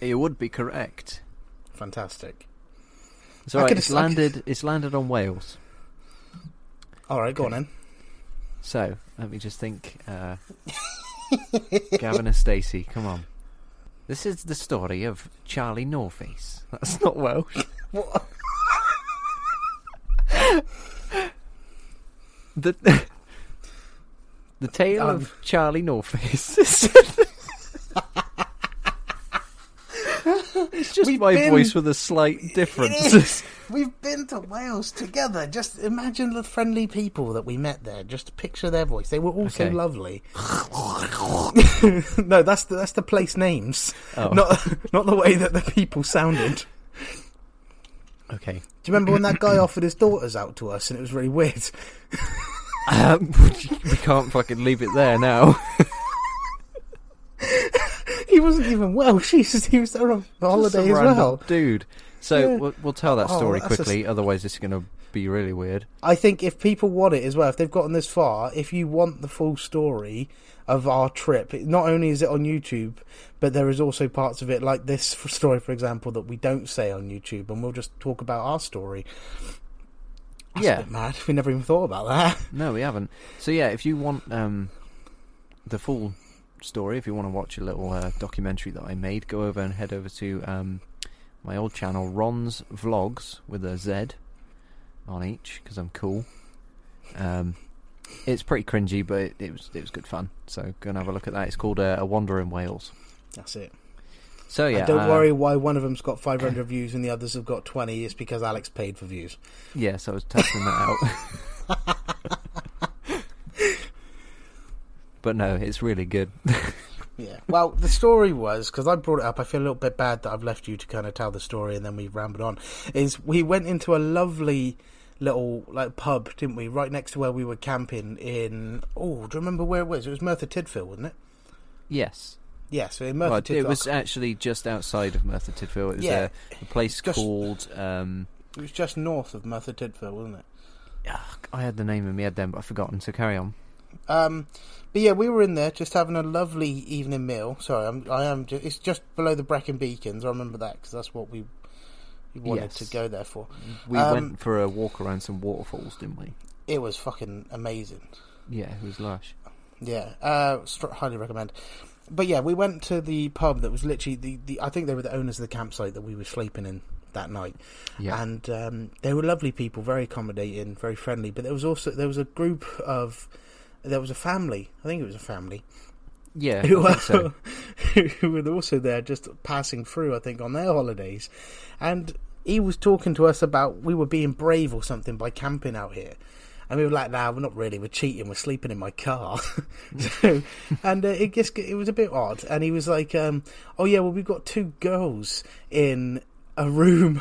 It would be correct. Fantastic. It's I alright. It's landed. It's landed on Wales. Alright, go on then. So let me just think. Uh, Gavin and Stacey, come on. This is the story of Charlie No Face. That's not Welsh. What? The The tale Um, of Charlie Northface. it's just We've my been- voice with a slight difference. We've been to Wales together. Just imagine the friendly people that we met there. Just picture their voice. They were all so lovely. no, that's the, that's the place names, Oh. not not the way that the people sounded. okay. Do you remember when that guy offered his daughters out to us, and it was really weird? Um, we can't fucking leave it there now. He wasn't even well. Was, he was there on holiday as well. Dude. So Yeah. we'll, we'll tell that Oh, story a quickly, otherwise it's going to be really weird. I think if people want it as well, if they've gotten this far, if you want the full story of our trip, not only is it on YouTube, but there is also parts of it, like this story, for example, that we don't say on YouTube, and we'll just talk about our story. That's Yeah. a bit mad. We never even thought about that. No, we haven't. So yeah, if you want um, the full story, if you want to watch a little uh, documentary that I made, go over and head over to um, my old channel, Ron's Vlogs, with a Z on each, because I'm cool. Um, it's pretty cringy, but it, it was it was good fun. So go and have a look at that. It's called uh, A Wander in Wales. That's it. So yeah, and don't uh, worry why one of them's got 500 views and the others have got 20. It's because Alex paid for views. Yes, I was testing that out. but no, it's really good. Yeah. Well, the story was because I brought it up. I feel a little bit bad that I've left you to kind of tell the story and then we rambled on. Is we went into a lovely little like pub, didn't we? Right next to where we were camping in. Oh, do you remember where it was? It was Merthyr Tydfil, wasn't it? yes. Yeah. So Merthyr Well, Tydfil, it was actually just outside of Merthyr Tydfil. It was Yeah. a, a place Just- called. Um, it was just north of Merthyr Tydfil, wasn't it? I had the name in my head then, but I've forgotten. So carry on. Um, but yeah, we were in there just having a lovely evening meal. Sorry, I'm, I am. Just, it's just below the Brecon Beacons. I remember that because that's what we, we wanted Yes. to go there for. We Um, went for a walk around some waterfalls, didn't we? It was fucking amazing. Yeah, it was lush. Yeah, uh, highly recommend. But yeah, we went to the pub that was literally the, the. I think they were the owners of the campsite that we were sleeping in that night, Yeah. and um, they were lovely people, very accommodating, very friendly. But there was also there was a group of, there was a family. I think it was a family yeah, who, think so. who were also there, just passing through. I think on their holidays, and he was talking to us about we were being brave or something by camping out here. And we were like, "Nah, we're not really. We're cheating. We're sleeping in my car." so, and uh, it just it was a bit odd. And he was like, um, "Oh yeah, well we've got two girls in a room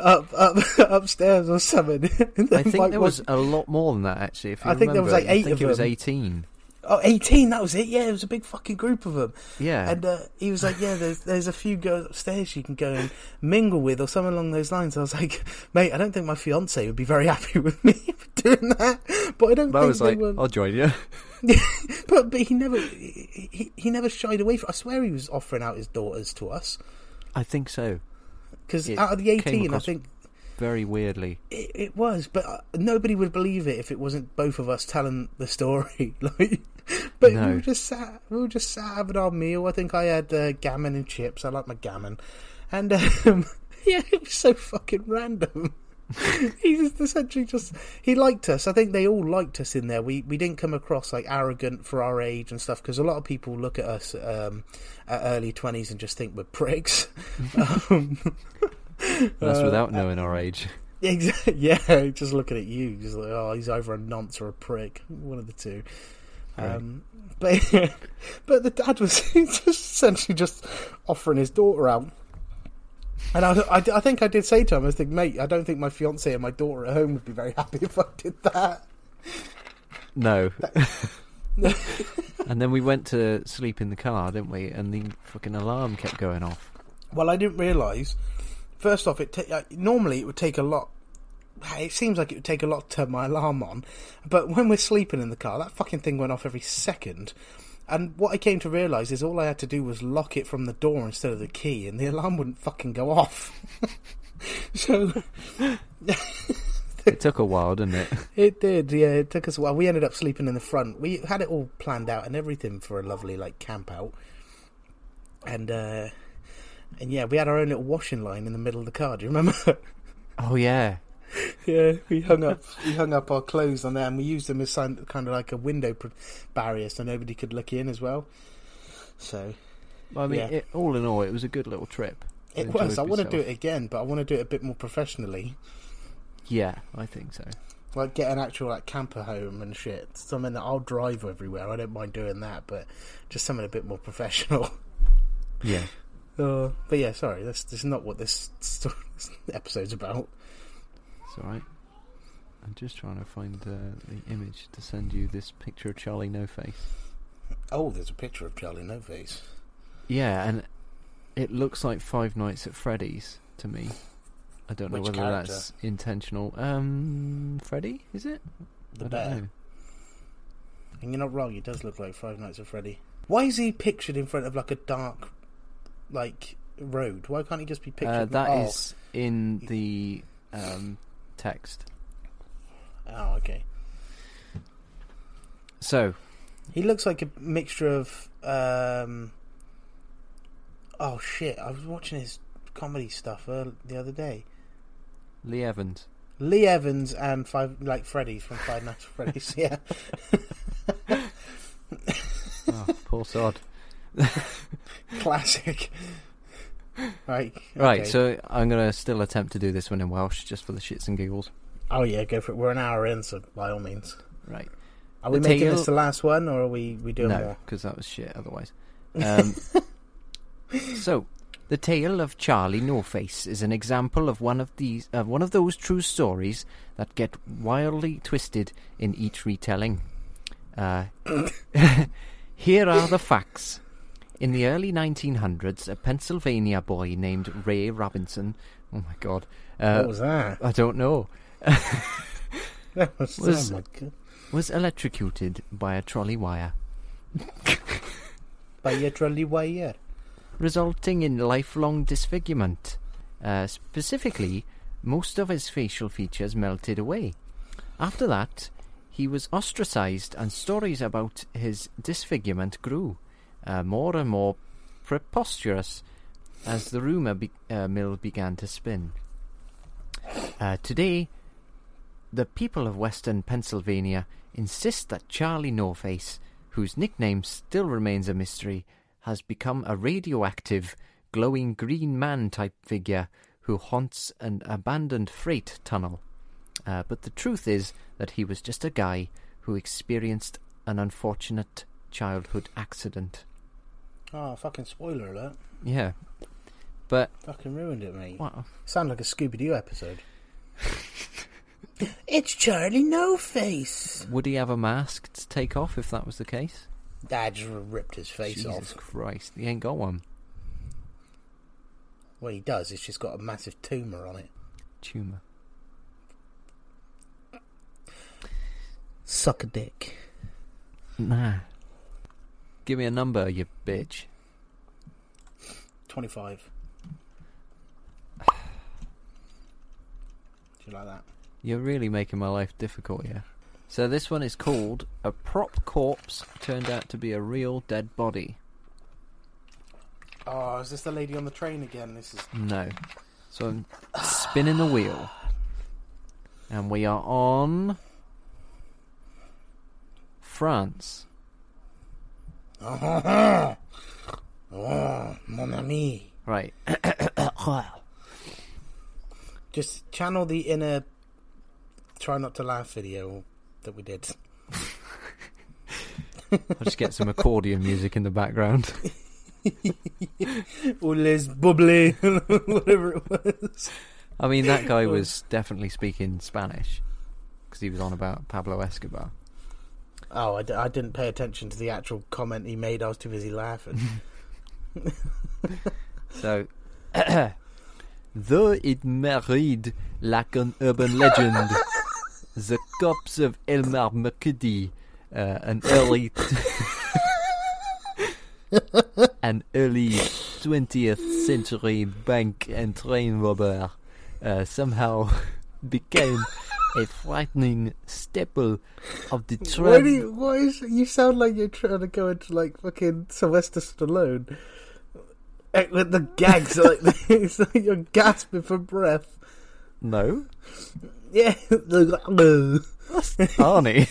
up up upstairs or something." I think like, there what- was a lot more than that actually. If you I think there was, like, eight I think it was eighteen. oh 18, That was it. Yeah, it was a big fucking group of them. Yeah, And uh, he was like, "Yeah, there's there's a few girls upstairs you can go and mingle with, or something along those lines." I was like, "Mate, I don't think my fiance would be very happy with me doing that." But I don't I think was like, were. I'll join you. But but he never he- he never shied away from. I swear he was offering out his daughters to us I think so. Because out of the eighteen, I think Very weirdly. it, it was. But uh, nobody would believe it if it wasn't both of us telling the story. like, but No. we were just sat. We were just sat having our meal. I think I had uh, gammon and chips. I like my gammon, and um, yeah, it was so fucking random. he just essentially just he liked us. I think they all liked us in there. We we didn't come across like arrogant for our age and stuff because a lot of people look at us um, at early twenties and just think we're pricks. um, That's uh, without knowing our age. Exactly. Yeah, just looking at you, just like, oh, he's either a nonce or a prick, one of the two. Right. Um, but but the dad was just essentially just offering his daughter out. And I, I, I think I did say to him, I was thinking, mate, I don't think my fiance and my daughter at home would be very happy if I did that. No. and then we went to sleep in the car, didn't we? And the fucking alarm kept going off. Well, I didn't realise. First off, it ta- uh, normally it would take a lot. It seems like it would take a lot to turn my alarm on, but when we're sleeping in the car, that fucking thing went off every second. And what I came to realise is all I had to do was lock it from the door instead of the key, and the alarm wouldn't fucking go off. so It took a while, didn't it? it did, yeah. It took us a while. We ended up sleeping in the front. We had it all planned out and everything for a lovely like camp out, and uh, and yeah, we had our own little washing line in the middle of the car. Do you remember? Oh yeah. yeah, we hung up we hung up our clothes on there, and we used them as kind of like a window pr- barrier, so nobody could look in as well. So I mean, Yeah. it, all in all, it was a good little trip. I it was. I want to do it again, but I want to do it a bit more professionally. Yeah, I think so. Like get an actual like camper home and shit. Something that I'll drive everywhere. I don't mind doing that, but just something a bit more professional. Yeah. Uh, but yeah, sorry, that's, that's not what this, sto- this episode's about. It's alright. I'm just trying to find uh, the image to send you this picture of Charlie No Face. Oh, there's a picture of Charlie No Face. Yeah, and it looks like Five Nights at Freddy's to me. I don't know Which whether character? that's intentional. Um, Freddy, is it? The I bear. know. And you're not wrong, he does look like Five Nights at Freddy. Why is he pictured in front of like a dark, like, road? Why can't he just be pictured? Uh, that oh. is in the um, text. Oh, okay. So, He looks like a mixture of. Um, oh shit! I was watching his comedy stuff uh, the other day. Lee Evans. Lee Evans and five like Freddy from Five Nights at Freddy's. Yeah, Oh, poor sod. classic. Right. Right, so I'm going to still attempt to do this one in Welsh just for the shits and giggles. Oh yeah, go for it. We're an hour in, so by all means. Right. Are we The making this the last one, or are we we doing no, more? because that was shit otherwise. Um, so, the tale of Charlie No Face is an example of one of these, uh, one of those true stories that get wildly twisted in each retelling. Uh, here are the facts. In the early 1900s, a Pennsylvania boy named Ray Robinson. Oh my god. Uh, what was that? I don't know. That was, was- oh. Was electrocuted by a trolley wire. By a trolley wire. resulting in lifelong disfigurement. Uh, specifically, most of his facial features melted away. After that, he was ostracized, and stories about his disfigurement grew, uh, more and more preposterous as the rumor be- uh, mill began to spin. Uh, today, the people of western Pennsylvania insist that Charlie No Face, whose nickname still remains a mystery, has become a radioactive, glowing green man type figure who haunts an abandoned freight tunnel. Uh, but the truth is that he was just a guy who experienced an unfortunate childhood accident. Oh, fucking spoiler alert! Yeah. But, Fucking ruined it, mate. well, Sound like a Scooby Doo episode. it's Charlie No Face. would he have a mask to take off if that was the case? Dad just ripped his face Jesus off. Christ, he ain't got one. What he does, it's just got a massive tumour on it. Tumour. Suck a dick. Nah. Give me a number, you bitch. 25. Do you like that? You're really making my life difficult here. So this one is called A Prop Corpse Turned Out to Be a Real Dead Body. Oh, is this the lady on the train again? This is. No. So I'm spinning the wheel. And we are on France. Uh-huh. Uh, oh, oh mon ami. Right. Just channel the inner try not to laugh video that we did. I'll just get some accordion music in the background. Or les bubbly, whatever it was. I mean, that guy was definitely speaking Spanish because he was on about Pablo Escobar. Oh, I, d- I didn't pay attention to the actual comment he made. I was too busy laughing. So, though it may read like an urban legend, the corpse of Elmer McCurdy, uh, an early an early 20th century bank and train robber, uh, somehow became a frightening staple of the Why train. do you, why is you sound like you're trying to go into like fucking Sylvester Stallone Eh, with the gags like it's like you're gasping for breath. No, Yeah. Arnie.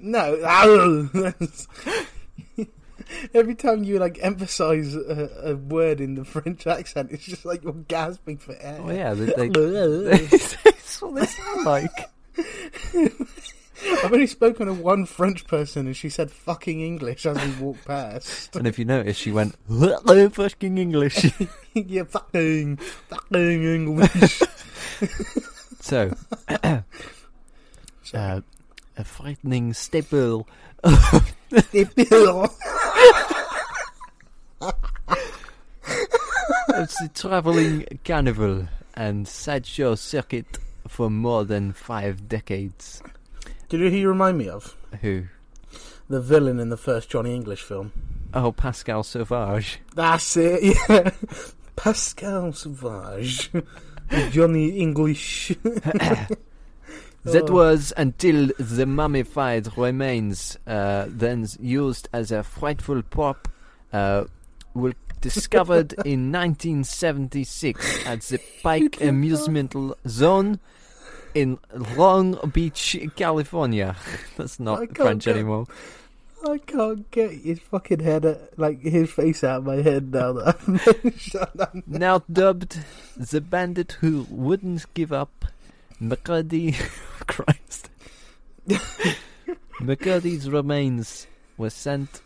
no. Every time you like emphasize a, a word in the French accent, it's just like you're gasping for air. Oh yeah, they, they, that's what they sound like. I've only spoken to one French person, and she said "fucking English" as we walked past. And if you notice, she went fucking English. yeah, fucking, fucking English. so, uh, a frightening staple. staple of the traveling carnival and sideshow circuit for more than five decades. Do you know who you remind me of? Who? The villain in the first Johnny English film. Oh, Pascal Sauvage. That's it, yeah. Pascal Sauvage. Johnny English. That Oh. was until the mummified remains, uh, then used as a frightful prop, uh, were discovered in 1976 at the Pike Amusement Zone in Long Beach, California. That's not French get- anymore. I can't get his fucking head, uh, like his face out of my head now that I've. Now dubbed the bandit who wouldn't give up, McCurdy. Christ. McCurdy's remains were sent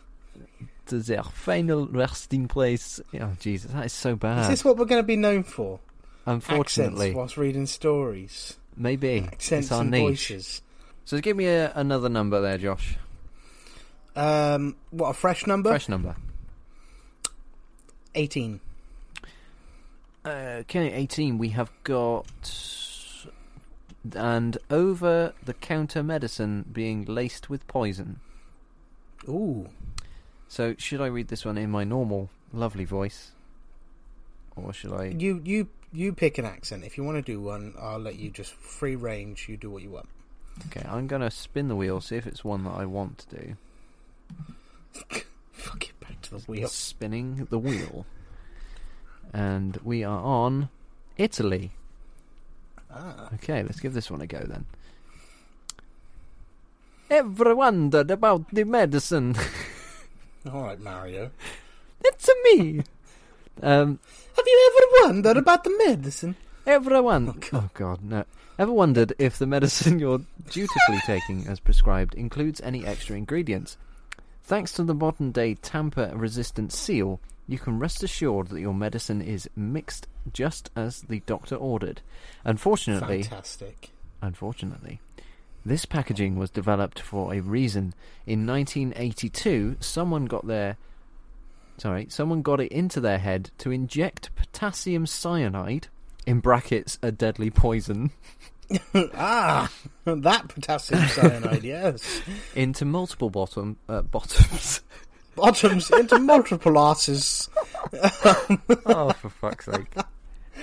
to their final resting place. Oh, Jesus, that is so bad. Is this what we're going to be known for? Unfortunately, Accents whilst reading stories. maybe Accents it's our and niche. voices. So give me a, another number there, Josh. Um, what, a fresh number? Fresh number. 18. Okay, 18. We have got. And over the counter medicine being laced with poison. Ooh. So, should I read this one in my normal, lovely voice? Or should I. You, you, you pick an accent. If you want to do one, I'll let you just free range. You do what you want. Okay, I'm gonna spin the wheel, see if it's one that I want to do. Fuck it, back to the wheel. Spinning the wheel. And we are on Italy. Ah. Okay, let's give this one a go then. Ever wondered about the medicine? All right, Mario. it's me! Um, Have you ever wondered about the medicine? Everyone. Oh, Oh God, no. Ever wondered if the medicine you're dutifully taking as prescribed includes any extra ingredients? Thanks to the modern day tamper resistant seal, you can rest assured that your medicine is mixed just as the doctor ordered. Unfortunately, Fantastic. unfortunately, this packaging was developed for a reason. In 1982, someone got their sorry, someone got it into their head to inject potassium cyanide in brackets a deadly poison ah, that potassium cyanide, yes. into multiple bottom uh, bottoms. Bottoms into multiple asses. oh, for fuck's sake!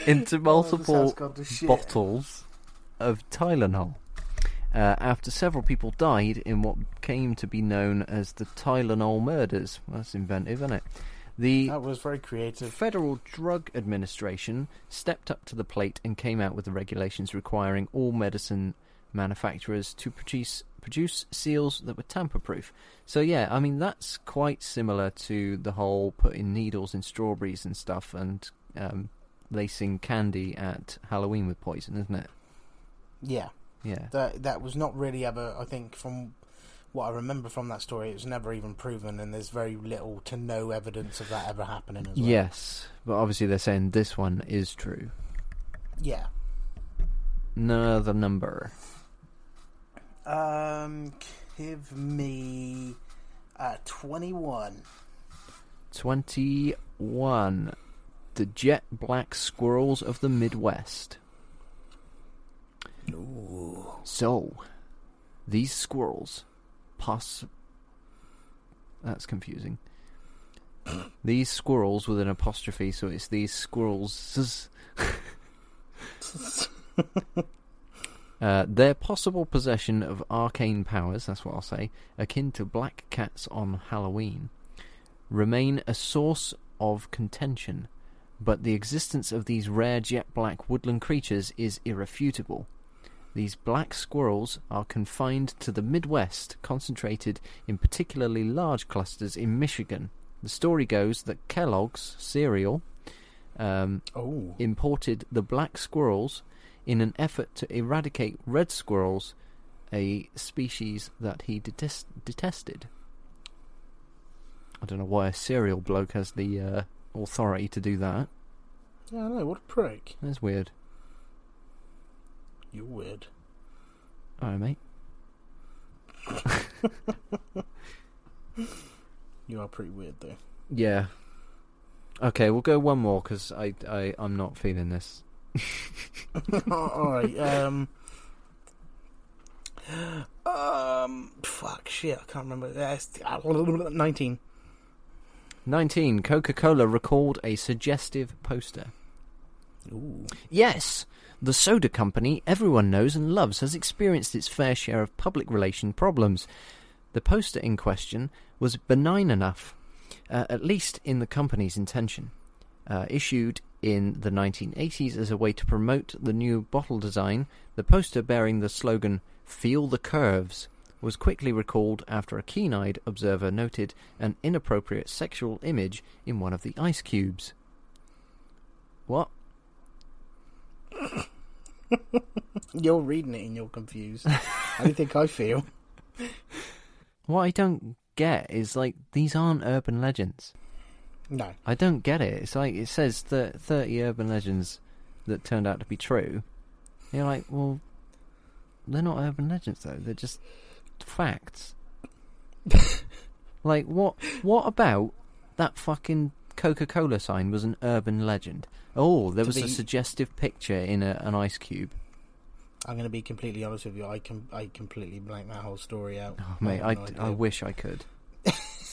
Into multiple bottles of Tylenol. Uh, after several people died in what came to be known as the Tylenol murders. Well, that's inventive, isn't it? The That was very creative. Federal Drug Administration stepped up to the plate and came out with the regulations requiring all medicine manufacturers to produce produce seals that were tamper-proof. So yeah, I mean that's quite similar to the whole putting needles in strawberries and stuff and um, lacing candy at Halloween with poison, isn't it? Yeah, Yeah. that that was not really ever. I think from what I remember from that story, it was never even proven, and there's very little to no evidence of that ever happening as well. Yes, but obviously they're saying this one is true. Yeah. Another number. Um, give me uh, twenty-one. 21. The jet black squirrels of the Midwest. Ooh. So, these squirrels poss. That's confusing. these squirrels with an apostrophe, so it's these squirrels. Uh, their possible possession of arcane powers, that's what I'll say, akin to black cats on Halloween, remain a source of contention. but the existence of these rare jet black woodland creatures is irrefutable. These black squirrels are confined to the Midwest, concentrated in particularly large clusters in Michigan. The story goes that Kellogg's cereal um, Oh. imported the black squirrels in an effort to eradicate red squirrels, a species that he detest- detested. I don't know why a serial bloke has the uh, authority to do that. Yeah, I know. What a prick. That's weird. You're weird. Alright, mate. You are pretty weird, though. Yeah. Okay, we'll go one more because I, I, I'm not feeling this. All right. Um. Um. Fuck. Shit. I can't remember. Uh, Nineteen. 19. Coca Cola recalled a suggestive poster. Ooh. Yes, the soda company everyone knows and loves has experienced its fair share of public relation problems. The poster in question was benign enough, uh, at least in the company's intention. Uh, issued in the 1980s as a way to promote the new bottle design, the poster bearing the slogan Feel the Curves was quickly recalled after a keen eyed observer noted an inappropriate sexual image in one of the ice cubes. What? You're reading it and you're confused. How do you think I feel? What I don't get is like these aren't urban legends. No. I don't get it. It's like it says that thirty urban legends that turned out to be true. You're like, well, they're not urban legends though. They're just facts. like what? What about that fucking Coca-Cola sign was an urban legend? Oh, there was a suggestive picture in a, an ice cube. I'm going to be completely honest with you. I can I completely blank that whole story out. Oh, mate, I, no I wish I could.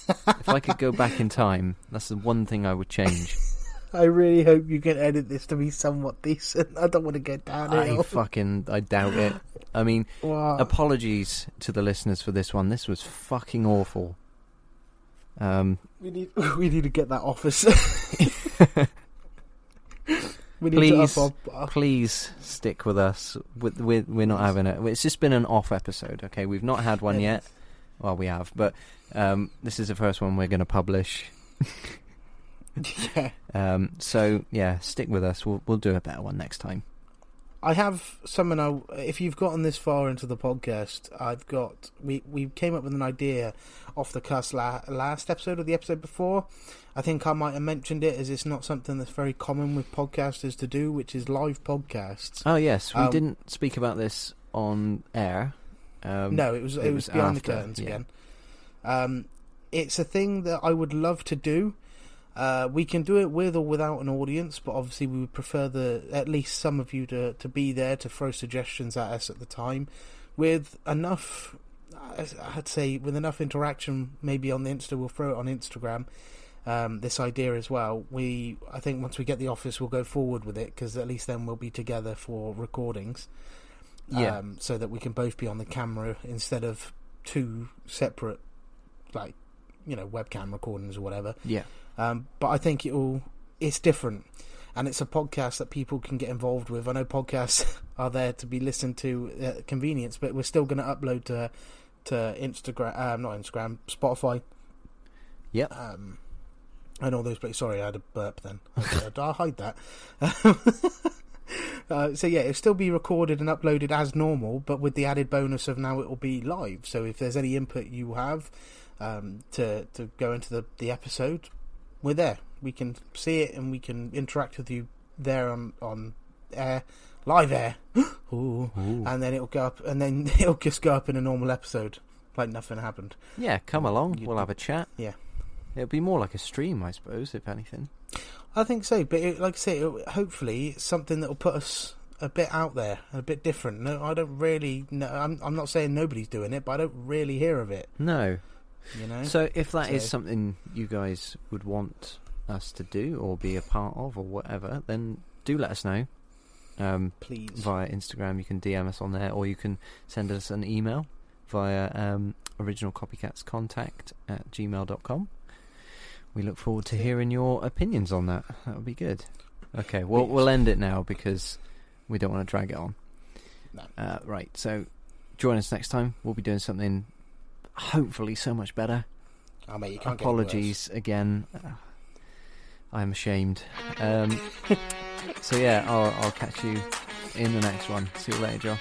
If I could go back in time, that's the one thing I would change. I really hope you can edit this to be somewhat decent. I don't want to get down I fucking I doubt it. I mean, Wow. apologies to the listeners for this one. This was fucking awful. Um, we need we need to get that office. we need Please. to up our, our please stick with us. We're, we're, we're not having it. It's just been an off episode. Okay, we've not had one yet. Well, we have, but um, this is the first one we're going to publish. yeah. Um, so yeah, stick with us. We'll we'll do a better one next time. I have someone. I, if you've gotten this far into the podcast, I've got. We we came up with an idea off the cuss la, last episode or the episode before. I think I might have mentioned it as it's not something that's very common with podcasters to do, which is live podcasts. Oh yes, we Um, didn't speak about this on air. Um, no, it was it, it was, was behind after, the curtains yeah. again. Um, it's a thing that I would love to do. Uh, we can do it with or without an audience, but obviously we would prefer the at least some of you to, to be there to throw suggestions at us at the time, with enough. I'd say with enough interaction, maybe on the Insta, we'll throw it on Instagram. Um, this idea as well. We, I think, once we get the office, we'll go forward with it because at least then we'll be together for recordings Yeah. um, so that we can both be on the camera instead of two separate, like you know, webcam recordings or whatever. yeah. Um, but I think it'll it's different, and it's a podcast that people can get involved with. I know podcasts are there to be listened to at convenience, but we're still going to upload to to Instagram, um, not Instagram, Spotify. Yep. Um, and all those places. Sorry, I had a burp then. I'll hide that. Uh, so yeah, it'll still be recorded and uploaded as normal, but with the added bonus of now it will be live. So if there's any input you have um, to to go into the the episode, we're there. We can see it and we can interact with you there on on air, live air. Ooh. Ooh. And then it'll go up, and then it'll just go up in a normal episode, like nothing happened. Yeah, come along. You- We'll have a chat. Yeah. It'll be more like a stream, I suppose, if anything. I think so, but it, like I say, it, hopefully it's something that will put us a bit out there, a bit different. No, I don't really. know I'm, I'm not saying nobody's doing it, but I don't really hear of it. No. You know. So if that is So- something you guys would want us to do or be a part of or whatever, then do let us know. Um, Please. via Instagram, you can DM us on there, or you can send us an email via um, originalcopycatscontact at gmail.com. we look forward to hearing your opinions on that. That would be good. Okay, well, we'll end it now because we don't want to drag it on. No. Uh, right, so join us next time. We'll be doing something hopefully so much better. Oh, mate, you can't Apologies again. Uh, I'm ashamed. Um, so yeah, I'll, I'll catch you in the next one. See you later, Joe.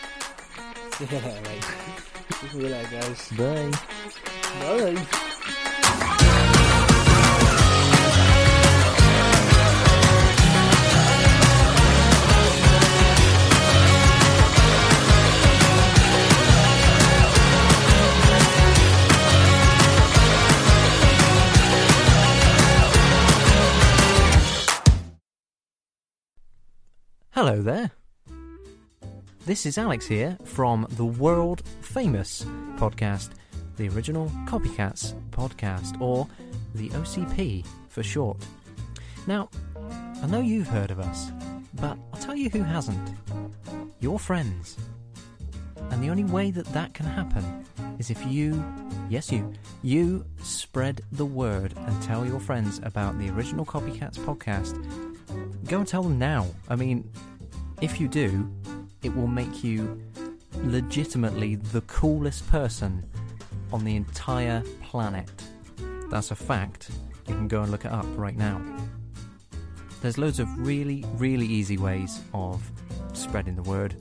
get worse. Yeah, mate. See you later, guys. Bye. Bye. Hello there. This is Alex here from the world famous podcast, the original Copycats podcast, or the OCP for short. Now, I know you've heard of us, but I'll tell you who hasn't. Your friends. And the only way that that can happen is if you, yes, you, you spread the word and tell your friends about the original Copycats podcast go and tell them now. I mean, if you do, it will make you legitimately the coolest person on the entire planet. That's a fact. You can go and look it up right now. There's loads of really, really easy ways of spreading the word.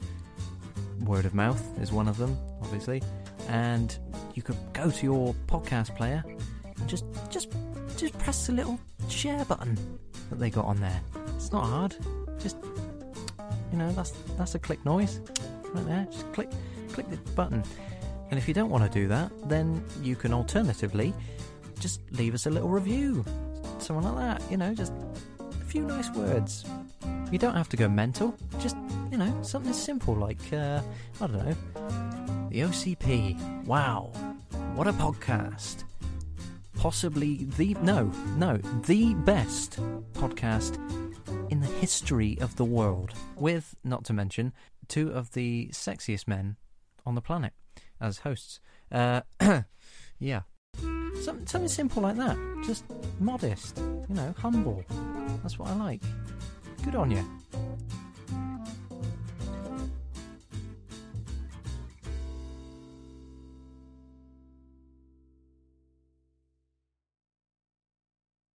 Word of mouth is one of them, obviously. And you could go to your podcast player and just just just press the little share button that they got on there. It's not hard. Just you know, that's that's a click noise right there. Just click click the button. And if you don't want to do that, then you can alternatively just leave us a little review. Something like that, you know, just a few nice words. You don't have to go mental. Just, you know, something simple like uh, I don't know. The OCP. Wow. What a podcast. Possibly the no, no, the best podcast in the history of the world, with, not to mention, two of the sexiest men on the planet as hosts. Uh, yeah. Some, something simple like that. Just modest, you know, humble. That's what I like. Good on you.